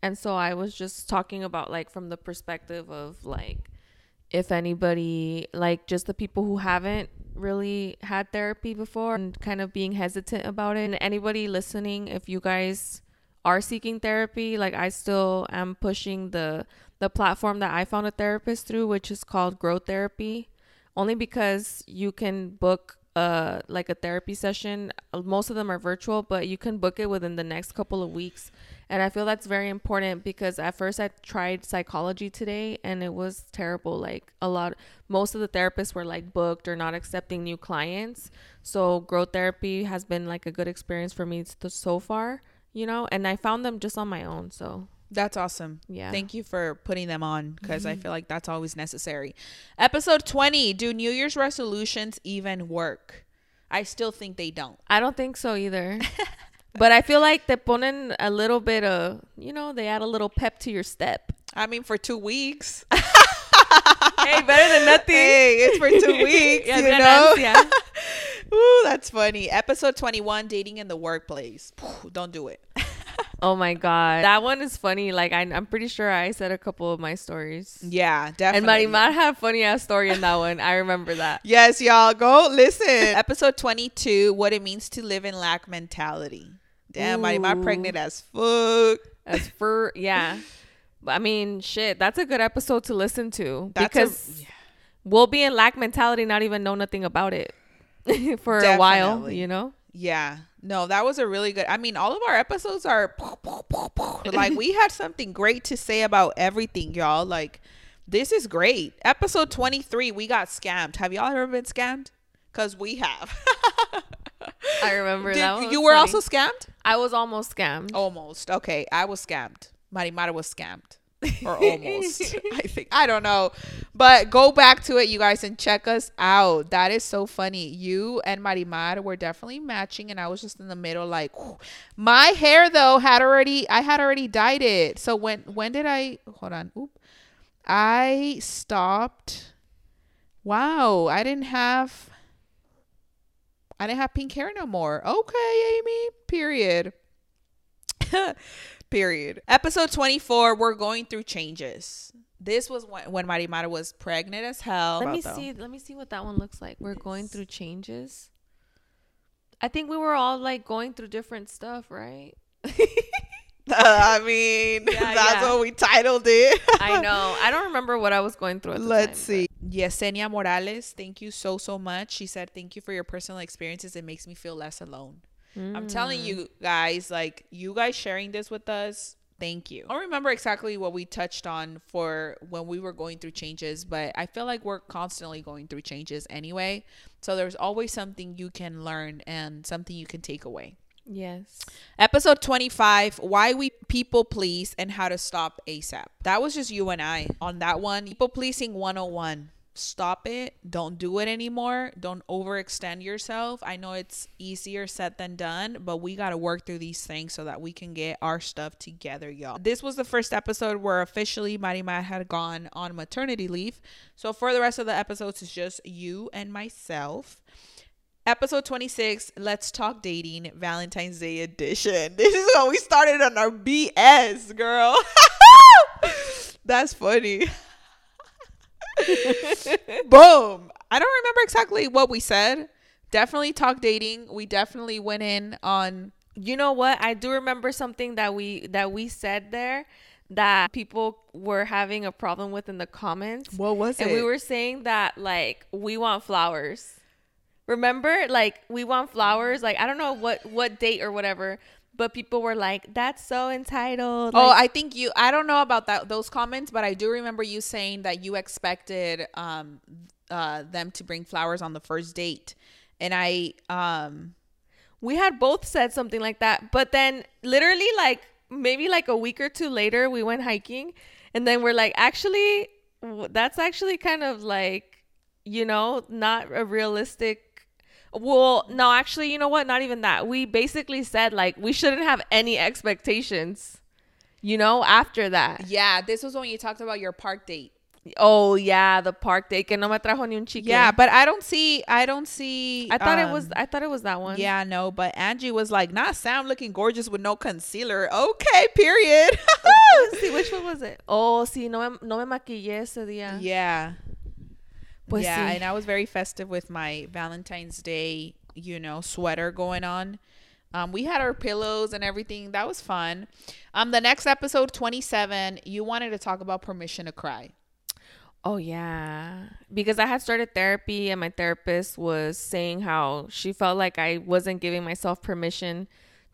and so I was just talking about like from the perspective of like if anybody like just the people who haven't really had therapy before and kind of being hesitant about it. And anybody listening, if you guys are seeking therapy, like I still am pushing the the platform that I found a therapist through, which is called Growth Therapy, only because you can book uh like a therapy session. Most of them are virtual, but you can book it within the next couple of weeks. And I feel that's very important because at first I tried Psychology Today and it was terrible. Like a lot most of the therapists were like booked or not accepting new clients. So Growth Therapy has been like a good experience for me so far, you know, and I found them just on my own. So
that's awesome.
Yeah.
Thank you for putting them on because I mm-hmm. feel like that's always necessary. Episode 20 Do New Year's resolutions even work? I still think they don't.
I don't think so either. but I feel like they put in a little bit of, you know, they add a little pep to your step.
I mean, for two weeks.
hey, better than nothing.
Hey, it's for two weeks,
Yeah,
you know?
yeah.
Ooh, that's funny. Episode 21 Dating in the Workplace. Don't do it.
Oh my god, that one is funny. Like I, I'm pretty sure I said a couple of my stories.
Yeah, definitely. And.
Marimar had a funny ass story in that one. I remember that.
Yes, y'all go listen. Episode 22 What it means to live in lack mentality. Damn,
Ooh.
pregnant as fuck.
As for yeah, I mean, shit, that's a good episode to listen to
That's a-
because we'll be in lack mentality, not even know nothing about it for a while. You know.
Yeah. No, that was a really good. I mean, all of our episodes are like we had something great to say about everything, y'all. Like this is great. Episode 23, we got scammed. Have y'all ever been scammed? Cuz we have.
I remember
Did-
that. One
you were
funny.
also scammed?
I was almost scammed.
Almost. Okay, I was scammed. Marimara was scammed. Or almost. I think. I don't know. But go back to it, you guys, and check us out. That is so funny. You and Marimar were definitely matching, and I was just in the middle, like whew. my hair though had already I had already dyed it. So when when did I hold on? Oop. I stopped. Wow, I didn't have I didn't have pink hair no more. Okay, Amy. Period. Period. Episode 24, we're going through changes. This was when, when Marimara was pregnant as hell.
Let me
About
see. Let me see what that one looks like. We're going through changes. I think we were all like going through different stuff, right?
Uh, I mean,
Yeah,
that's
yeah.
what we titled it.
I know. I don't remember what I was going through. At the
Let's
time,
see. Yesenia Morales, thank you so, so much. She said, Thank you for your personal experiences. It makes me feel less alone.
but-
I'm telling
Mm.
you guys, like you guys sharing this with us, thank you. I don't remember exactly what we touched on for when we were going through changes, but I feel like we're constantly going through changes anyway. So there's always something you can learn and something you can take away.
Yes.
Episode 25 Why We People Please and How to Stop ASAP. That was just you and I on that one. People Pleasing 101. Stop it. Don't do it anymore. Don't overextend yourself. I know it's easier said than done, but we got to work through these things so that we can get our stuff together, y'all. This was the first episode where officially Marimar had gone on maternity leave. So for the rest of the episodes, it's just you and myself. Episode 26, Let's Talk Dating, Valentine's Day edition. This is when we started on our BS, girl. That's funny. Boom. I don't remember exactly what we said. Definitely talk dating. We definitely went in on
You know what? I do remember something that we that we said there that people were having a problem with in the comments.
what was it?
and we were saying that like we want flowers. Remember? Like we want flowers. Like I don't know what what date or whatever, but people were like, "That's so entitled."
Oh,
Like,
I think you. I don't know about that those comments, but I do remember you saying that you expected um uh them to bring flowers on the first date, and I um
we had both said something like that, but then literally like maybe like a week or two later, we went hiking, and then we're like, actually, that's actually kind of like, you know, not a realistic. Well, no, actually, you know what? Not even that. We basically said like we shouldn't have any expectations. You know, after that.
yeah, this was when you talked about your park date.
Oh yeah, the park date que no me trajo ni un chicken.
Yeah, but I don't see. I don't see.
I thought it was.
um,
I thought it was that one.
Yeah, no, but Angie was like, "Not Sam looking gorgeous with no concealer." Okay, period.
see which one was it? Oh, see, no me, no me maquillé ese día.
yeah,
Pues
yeah,
sí.
and I was very festive with my Valentine's Day, you know, sweater going on. Um, we had our pillows and everything. That was fun. Um, the next episode, twenty-seven, you wanted to talk about permission to cry.
Oh yeah, because I had started therapy and my therapist was saying how she felt like I wasn't giving myself permission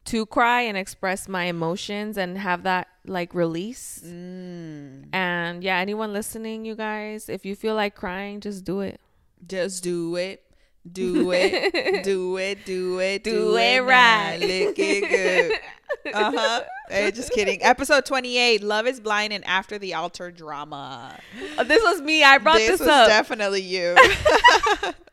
to cry and express my emotions and have that like release.
Mm.
And yeah, anyone listening, you guys, if you feel like crying, just do it.
Just do it. Do it. do it. Do it.
Do it
now.
right.
Lick it good. Uh huh. Hey, just kidding. Episode 28 Love is Blind and After the Altar Drama.
Oh, this was me. I brought this,
was
up.
definitely you.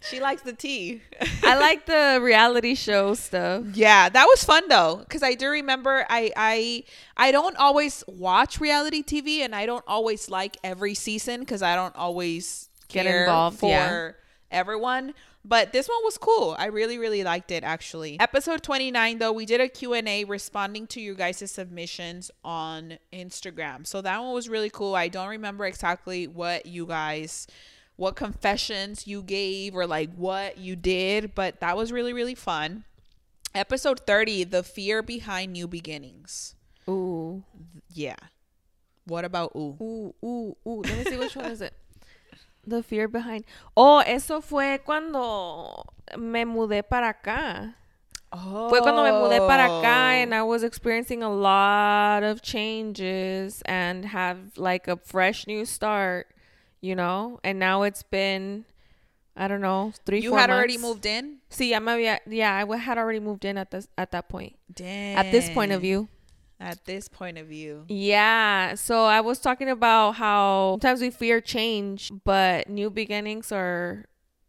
she likes the tea.
I like the reality show stuff.
Yeah, that was fun though, because I do remember I I I don't always watch reality TV, and I don't always like every season because I don't always
Get
care
involved,
for
yeah.
everyone. But this one was cool. I really really liked it actually. Episode twenty nine though, we did a Q and A responding to you guys' submissions on Instagram. So that one was really cool. I don't remember exactly what you guys what confessions you gave or like what you did, but that was really really fun. Episode 30, the fear behind new beginnings.
Ooh,
Yeah. What about ooh?
ooh, ooh, ooh. Let me see which one is it. The fear behind. Oh, eso fue cuando me mudé para acá.
Oh.
Fue cuando me mudé para acá oh. and I was experiencing a lot of changes and have like a fresh new start, you know? And now it's been I don't know, three,
You had already moved in?
See, me había, yeah, I had already moved in at this at that point.
Damn.
At this point of view.
At this point of view.
Yeah. So I was talking about how sometimes we fear change, but new beginnings are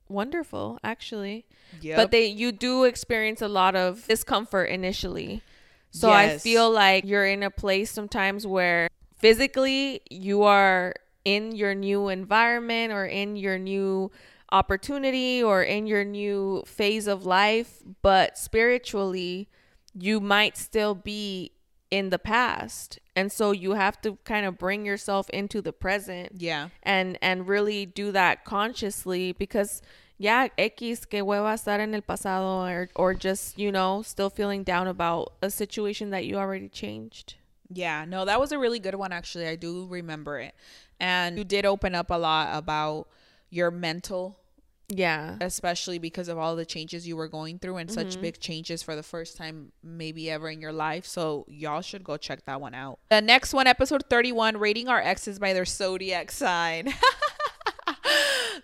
wonderful actually.
Yep.
But they you do experience a lot of discomfort initially. So I feel like you're in a place sometimes where physically you are in your new environment or in your new opportunity or in your new phase of life, but spiritually you might still be in the past. And so you have to kind of bring yourself into the present
yeah.
and and really do that consciously because yeah, X que hueva estar en el pasado or or just, you know, still feeling down about a situation that you already changed.
Yeah, no, that was a really good one actually. I do remember it. And you did open up a lot about your mental
Yeah.
especially because of all the changes you were going through and such mm-hmm. big changes for the first time maybe ever in your life. So y'all should go check that one out. The next one, episode 31, rating our exes by their zodiac sign.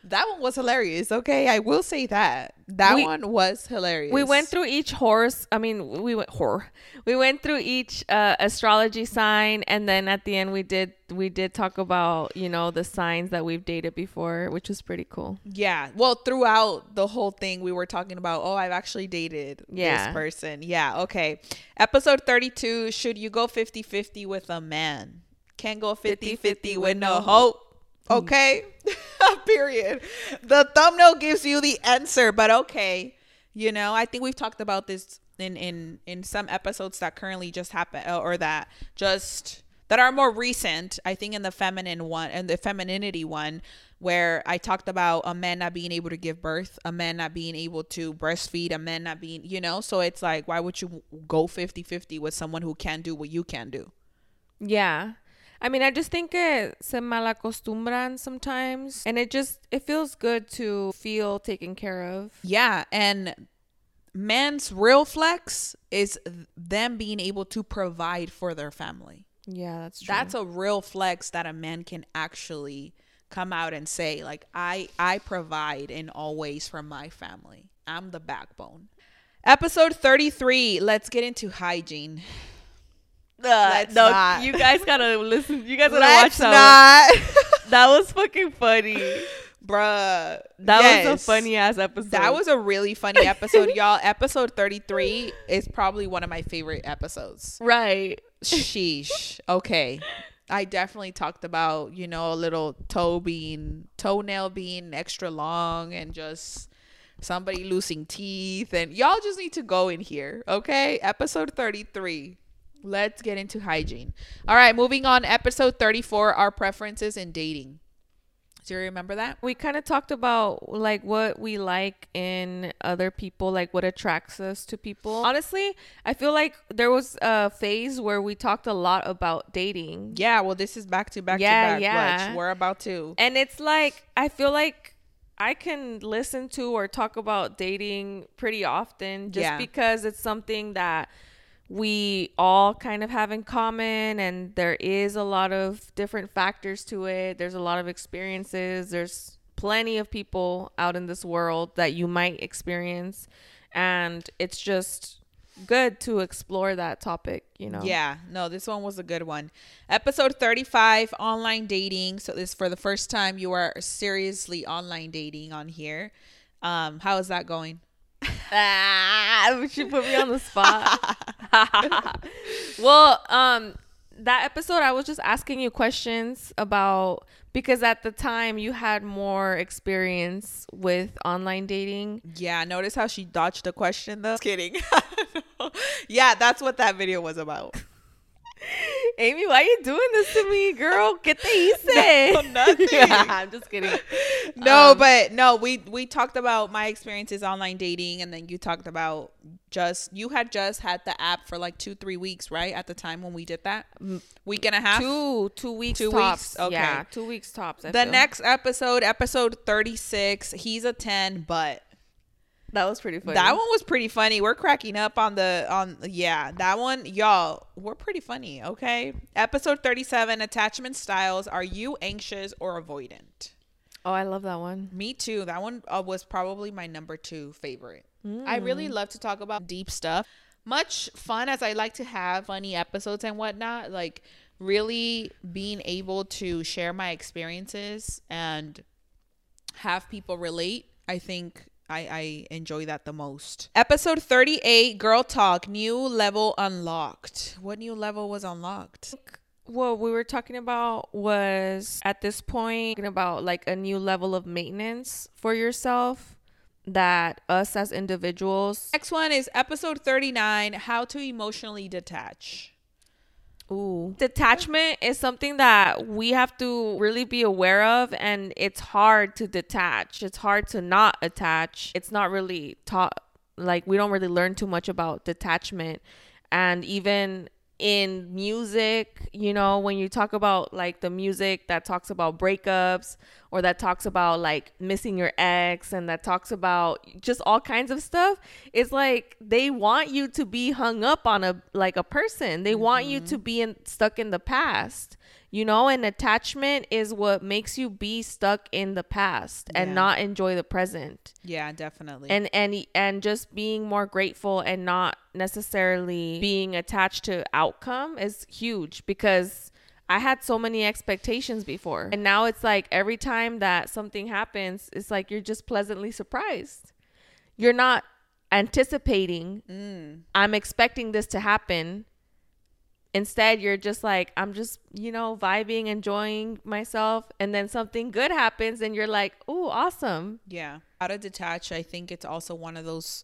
that one was hilarious. Okay, I will say that. That
We-
one was hilarious.
We went through each horse. I mean, we went horror. We went through each uh, astrology sign, and then at the end, we did we did talk about you know the signs that we've dated before, which was pretty cool.
Yeah. Well, throughout the whole thing, we were talking about, oh, I've actually dated
Yeah.
this person. Yeah. Okay. Episode 32 Should you go 50 50 with a man? Can't go 50 50 with no hope. Okay. Period. The thumbnail gives you the answer, but okay. You know, I think we've talked about this in in in some episodes that currently just happened uh, or that just that are more recent. I think in the feminine one and the femininity one where I talked about a man not being able to give birth, a man not being able to breastfeed, a man not being, you know, so it's like why would you go 50-50 with someone who can't do what you can do?
Yeah. I mean, I just think que se malacostumbran sometimes, and it just it feels good to feel taken care of.
Yeah, and men's real flex is them being able to provide for their family.
Yeah, that's true.
That's a real flex that a man can actually come out and say like I I provide in all ways for my family. I'm the backbone. Episode 33, let's get into hygiene. Uh, Let's
no,
not.
you guys gotta listen. You guys gotta
Let's
watch that.
not.
That was fucking funny.
Bruh.
That was a funny ass episode.
That was a really funny episode, y'all. Episode 33 is probably one of my favorite episodes.
right.
Sheesh. Okay. I definitely talked about, you know, a little toe being toenail being extra long and just somebody losing teeth and y'all just need to go in here, okay? Episode 33. Let's get into hygiene. All right, moving on. Episode 34 Our preferences in dating. Do you remember that?
We kind of talked about like what we like in other people, like what attracts us to people. Honestly, I feel like there was a phase where we talked a lot about dating.
Yeah, well, this is back to back
Yeah,
to back.
yeah.
Which we're about to.
And it's like I feel like I can listen to or talk about dating pretty often just
Yeah.
because it's something that we all kind of have in common and there is a lot of different factors to it. There's a lot of experiences. There's plenty of people out in this world that you might experience and it's just good to explore that topic, you know.
Yeah, no, this one was a good one. Episode 35 online dating. So this for the first time you are seriously online dating on here. Um how is that going?
Ah, she put me on the spot. well, um, that episode, I was just asking you questions about because at the time you had more experience with online dating.
Yeah, notice how she dodged the question though. Just kidding. yeah, that's what that video was about.
Amy, why are you doing this to me, girl? Get the hice.
No, nothing.
I'm just kidding.
No,
Um,
but no, we we talked about my experiences online dating, and then you talked about just you had just had the app for like two three weeks, right? At the time when we did that, week and a half.
Two two weeks
Two
tops.
weeks? Okay.
Yeah, two weeks tops. I
the
feel.
next episode, episode thirty six, he's a ten, but
that was pretty funny.
that one was pretty funny. We're cracking up on the on yeah that one, y'all. We're pretty funny. Okay, episode thirty seven, attachment styles. Are you anxious or avoidant?
Oh, I love that one.
Me too. That one uh, was probably my number two favorite. I really love to talk about deep stuff. Much fun as I like to have funny episodes and whatnot. Like really being able to share my experiences and have people relate. I think I, I enjoy that the most. Episode 38, Girl Talk, new level unlocked. What new level was unlocked?
what we were talking about was at this point talking about like a new level of maintenance for yourself that us as individuals
Next one is episode 39, How to Emotionally Detach.
Ooh. Detachment is something that we have to really be aware of and it's hard to detach. It's hard to not attach. It's not really taught like we don't really learn too much about detachment. And even in music, you know, when you talk about like the music that talks about breakups or that talks about like missing your ex and that talks about just all kinds of stuff, it's like they want you to be hung up on a like a person. They want you mm-hmm. to be in, stuck in the past. You know, and attachment is what makes you be stuck in the past and not enjoy the present
Yeah, definitely.
and and and just being more grateful and not necessarily being attached to outcome is huge because I had so many expectations before. And now it's like every time that something happens, it's like you're just pleasantly surprised. You're not anticipating,
Mm.
I'm expecting this to happen. Instead, you're just like, I'm just, you know, vibing, enjoying myself. And then something good happens and you're like, oh, awesome.
Yeah. How to detach, I think it's also one of those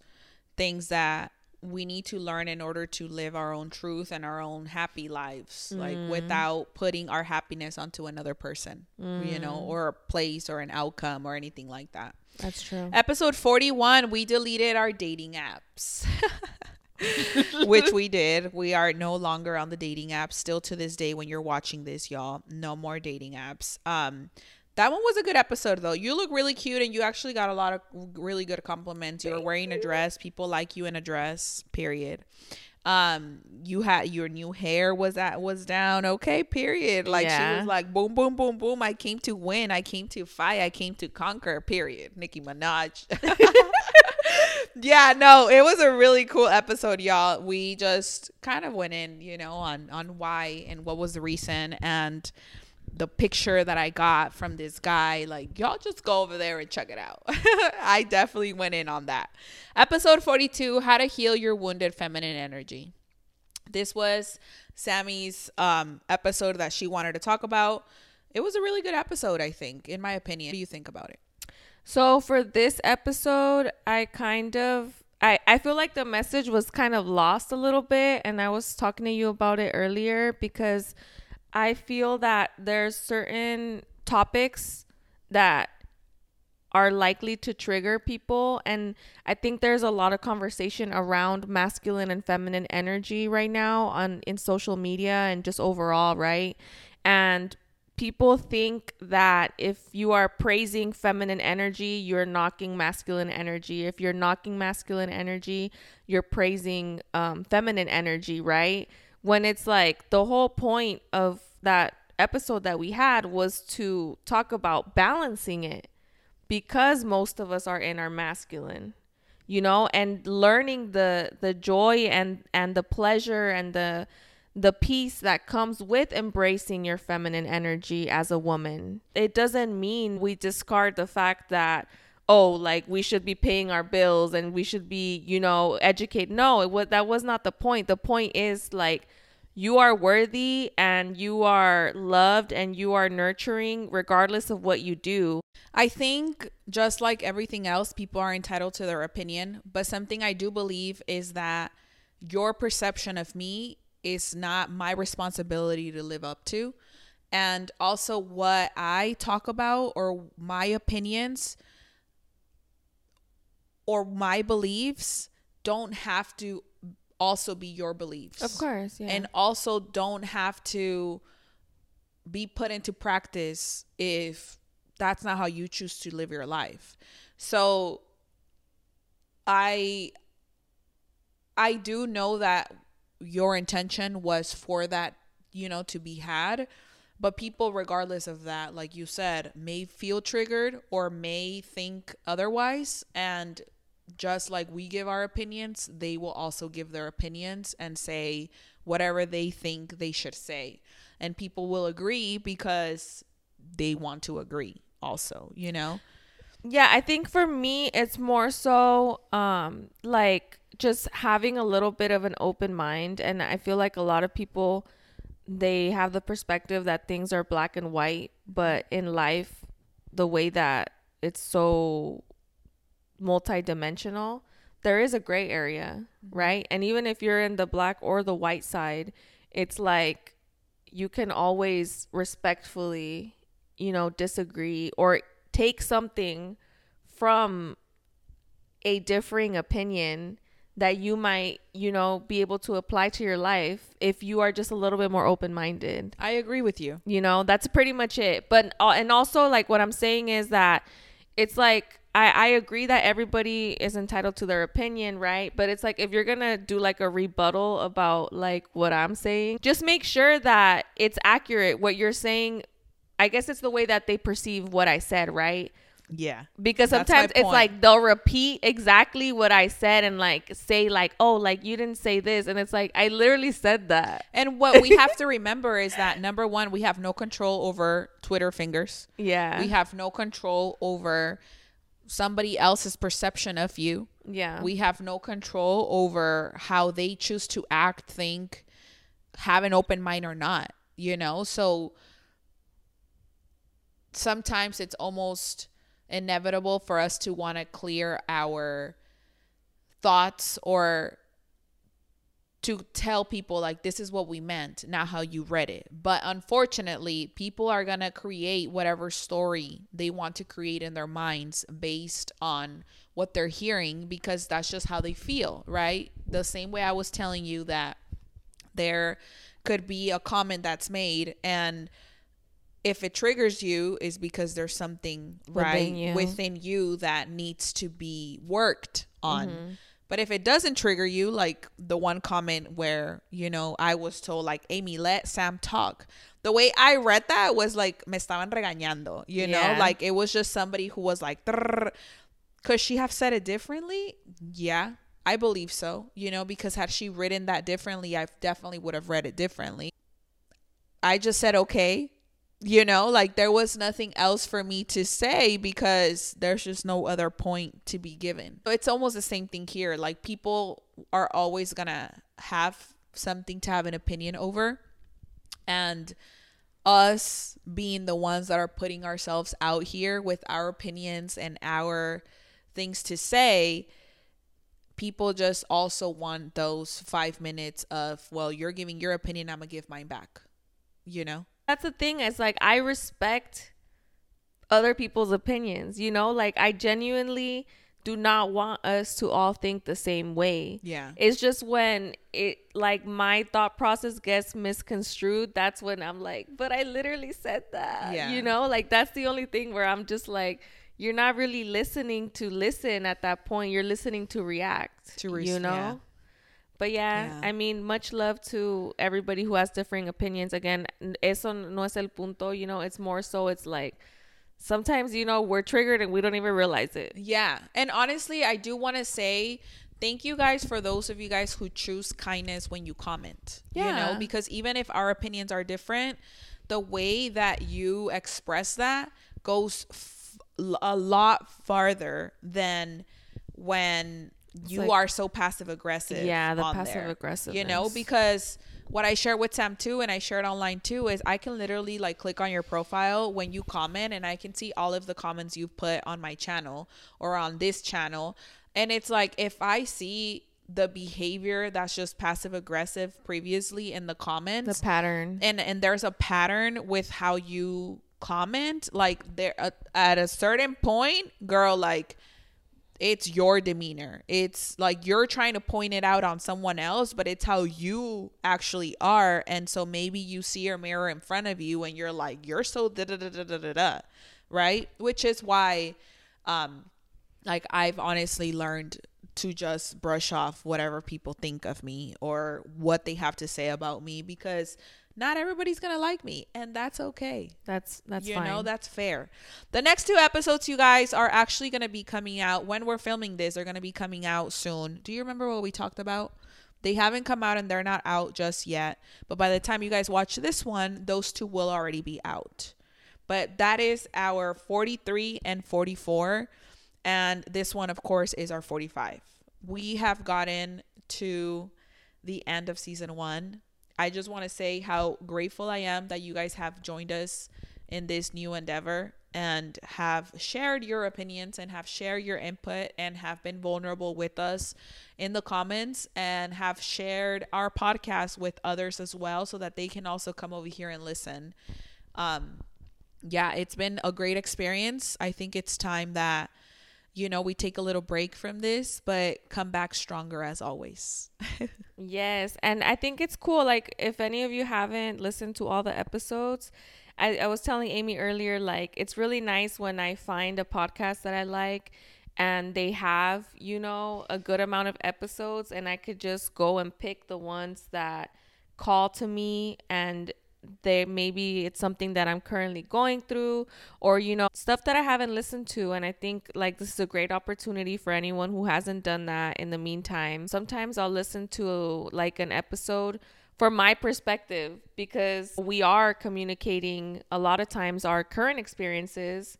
things that we need to learn in order to live our own truth and our own happy lives, like mm. without putting our happiness onto another person, you know, mm. or a place or an outcome or anything like that.
That's true.
Episode 41, we deleted our dating apps. Which we did. We are no longer on the dating apps. Still to this day, when you're watching this, y'all, no more dating apps. Um, that one was a good episode though. You look really cute, and you actually got a lot of really good compliments. You were wearing a dress. People like you in a dress. Period. Um, you had your new hair was at was down. Okay. Period. Like she was like boom, boom, boom, boom. I came to win. I came to fight. I came to conquer. Period. Nicki Minaj. yeah, no, it was a really cool episode, y'all. We just kind of went in, you know, on on why and what was the reason and the picture that I got from this guy. Like, y'all just go over there and check it out. I definitely went in on that. Episode 42, how to heal your wounded feminine energy. this was Sammy's um, episode that she wanted to talk about. It was a really good episode, I think, in my opinion. What do you think about it?
So for this episode, I kind of I I feel like the message was kind of lost a little bit and I was talking to you about it earlier because I feel that there's certain topics that are likely to trigger people and I think there's a lot of conversation around masculine and feminine energy right now on in social media and just overall, right? And people think that if you are praising feminine energy, you're knocking masculine energy. If you're knocking masculine energy, you're praising um, feminine energy, right? When it's like the whole point of that episode that we had was to talk about balancing it because most of us are in our masculine you know and learning the the joy and and the pleasure and the the peace that comes with embracing your feminine energy as a woman. It doesn't mean we discard the fact that oh like we should be paying our bills and we should be you know educate no it was that was not the point the point is like you are worthy and you are loved and you are nurturing regardless of what you do
I think just like everything else people are entitled to their opinion but something I do believe is that your perception of me is not my responsibility to live up to. And also, what I talk about or my opinions or my beliefs don't have to also be your beliefs.
Of course, yeah.
And also don't have to be put into practice if that's not how you choose to live your life. So I I do know that your intention was for that, you know, to be had. But people, regardless of that, like you said, may feel triggered or may think otherwise. And just like we give our opinions, they will also give their opinions and say whatever they think they should say. And people will agree because they want to agree, also, you know?
Yeah, I think for me, it's more so um, like just having a little bit of an open mind and i feel like a lot of people they have the perspective that things are black and white but in life the way that it's so multidimensional there is a gray area mm-hmm. right and even if you're in the black or the white side it's like you can always respectfully you know disagree or take something from a differing opinion that you might, you know, be able to apply to your life if you are just a little bit more open minded.
I agree with you.
You know, that's pretty much it. But, uh, and also, like, what I'm saying is that it's like, I, I agree that everybody is entitled to their opinion, right? But it's like if you're gonna do like a rebuttal about like what I'm saying, just make sure that it's accurate. What you're saying, I guess it's the way that they perceive what I said, right?
Yeah.
Because sometimes it's like they'll repeat exactly what I said and like say like, "Oh, like you didn't say this." And it's like I literally said that.
And what we have to remember is that number 1, we have no control over Twitter fingers.
Yeah.
We have no control over somebody else's perception of you.
Yeah.
We have no control over how they choose to act, think, have an open mind or not, you know? So sometimes it's almost inevitable for us to want to clear our thoughts or to tell people like this is what we meant not how you read it. But unfortunately people are going to create whatever story they want to create in their minds based on what they're hearing because that's just how they feel right? The same way i was telling you that there could be a comment that's made and if it triggers you is because there's something within right you. within you that needs to be worked on. Mm-hmm. But if it doesn't trigger you, like the one comment where, you know, I was told like, Amy, let Sam talk. The way I read that was like, me estaban regañando, you yeah. know, like it was just somebody who was like, could she have said it differently? Yeah, I believe so, you know, because had she written that differently, I definitely would have read it differently. I just said, okay, you know like there was nothing else for me to say because there's just no other point to be given it's almost the same thing here like people are always gonna have something to have an opinion over. And us being the ones that are putting ourselves out here with our opinions and our things to say, people just also want those five minutes of, well, you're giving your opinion, I'm gonna give mine back. You know?
That's the thing. It's like I respect other people's opinions, you know? Like I genuinely do not want us to all think the same way.
Yeah.
It's just when it like my thought process gets misconstrued, that's when I'm like, but I literally said that.
Yeah.
You know, like that's the only thing where I'm just like, you're not really listening to listen at that point. You're listening to react.
To re-
you know?
yeah.
But yeah,
Yeah.
I mean, much love to everybody who has differing opinions. Again, eso no es el punto, you know, it's more so it's like sometimes, you know, we're triggered and we don't even realize it.
Yeah. And honestly, I do want to say thank you guys for those of you guys who choose kindness when you comment.
Yeah.
You know, because even if our opinions are different, the way that you express that goes f- a lot farther than when you
like-
are so passive aggressive.
Yeah, the passive aggressive.
You know, because what I share with Sam too, and I shared online too, is I can literally like click on your profile when you comment, and I can see all of the comments you've put on my channel or on this channel, and it's like if I see the behavior that's just passive aggressive previously in the comments, the
pattern.
and and there's a pattern with how you comment, like there uh, at a certain point, girl, like it's your demeanor. It's like you're trying to point it out on someone else, but it's how you actually are. And so maybe you see your mirror in front of you and you're like, you're so da da da da da da da, right? Which is why, um, like I've honestly learned to just brush off whatever people think of me or what they have to say about me because not everybody's gonna like me, and that's okay.
That's that's
you
fine.
know that's fair. The next two episodes you guys are actually to be coming out when we're filming this they're to be coming out soon. Do you remember what we talked about? They haven't come out and they're not out just yet but by the time you guys watch this one those two will already be out. But that is our 43 and 44 and this one of course is our 45 we have gotten to the end of season one i just want to say how grateful i am that you guys have joined us in this new endeavor and have shared your opinions and have shared your input and have been vulnerable with us in the comments and have shared our podcast with others as well so that they can also come over here and listen. Um yeah it's been a great experience. I think it's time that you know we take a little break from this but come back stronger as always
Yes, and I think it's cool. Like, if any of you haven't listened to all the episodes, I, I was telling Amy earlier, like, it's really nice when I find a podcast that I like and they have, you know, a good amount of episodes, and I could just go and pick the ones that call to me and they maybe it's something that I'm currently going through or you know stuff that I haven't listened to. And I think like this is a great opportunity for anyone who hasn't done that in the meantime. Sometimes I'll listen to like an episode from my perspective because we are communicating a lot of times our current experiences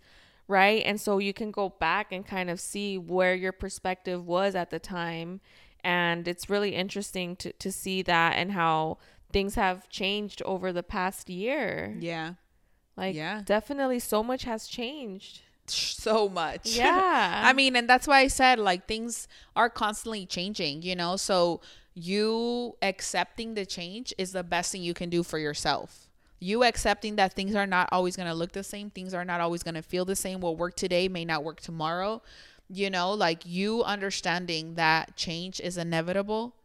right? And so you can go back and kind of see where your perspective was at the time. And it's really interesting to, to see that and how things have changed over the past year.
Yeah.
Like
Yeah.
definitely so much has changed.
So much.
Yeah.
i mean and that's why i said like things are constantly changing you know? So you accepting the change is the best thing you can do for yourself. You accepting that things are not always going to look the same things are not always going to feel the same what work today may not work tomorrow you know? Like you understanding that change is inevitable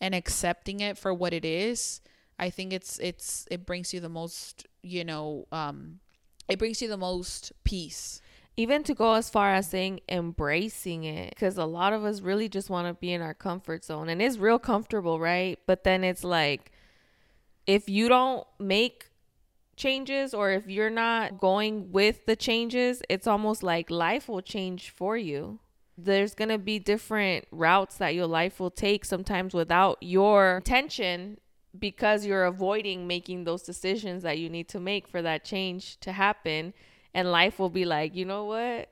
and accepting it for what it is i think it's it's it brings you the most you know um it brings you the most peace.
Even to go as far as saying embracing it because a lot of us really just want to be in our comfort zone and it's real comfortable right? But then it's like if you don't make changes or if you're not going with the changes it's almost like life will change for you. There's going to be different routes that your life will take sometimes without your intention because you're avoiding making those decisions that you need to make for that change to happen and life will be like you know what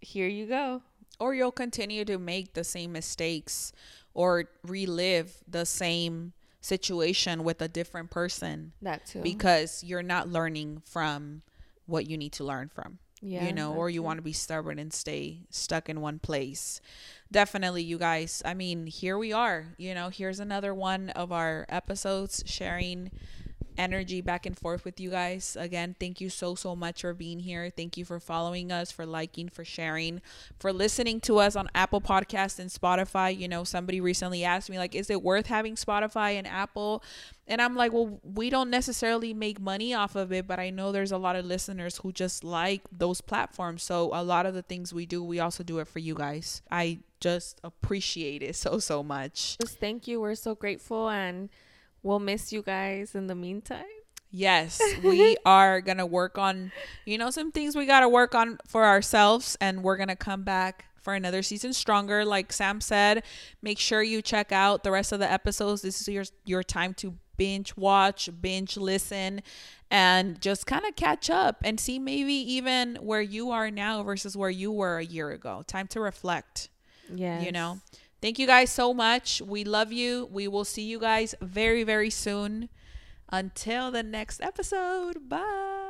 here you go
or you'll continue to make the same mistakes or relive the same situation with a different person
That too.
because you're not learning from what you need to learn from
yeah.
you know, or you want to be stubborn and stay stuck in one place. Definitely, you guys. I mean, here we are. You know, here's another one of our episodes sharing energy back and forth with you guys. Again, thank you so, so much for being here. Thank you for following us, for liking, for sharing, for listening to us on Apple Podcast and Spotify. You know, somebody recently asked me, like, is it worth having Spotify and Apple? And I'm like, well, we don't necessarily make money off of it, but I know there's a lot of listeners who just like those platforms. So a lot of the things we do, we also do it for you guys. I just appreciate it so, so much.
Just thank you. We're so grateful and we'll miss you guys in the meantime.
Yes, we are going to work on, you know, some things we got to work on for ourselves, and we're going to come back for another season stronger. Like Sam said, make sure you check out the rest of the episodes. This is your your time to binge watch, binge listen, and just kind of catch up and see maybe even where you are now versus where you were a year ago. Time to reflect.
Yeah.
You know. Thank you guys so much. We love you. We will see you guys very very soon. Until the next episode. Bye.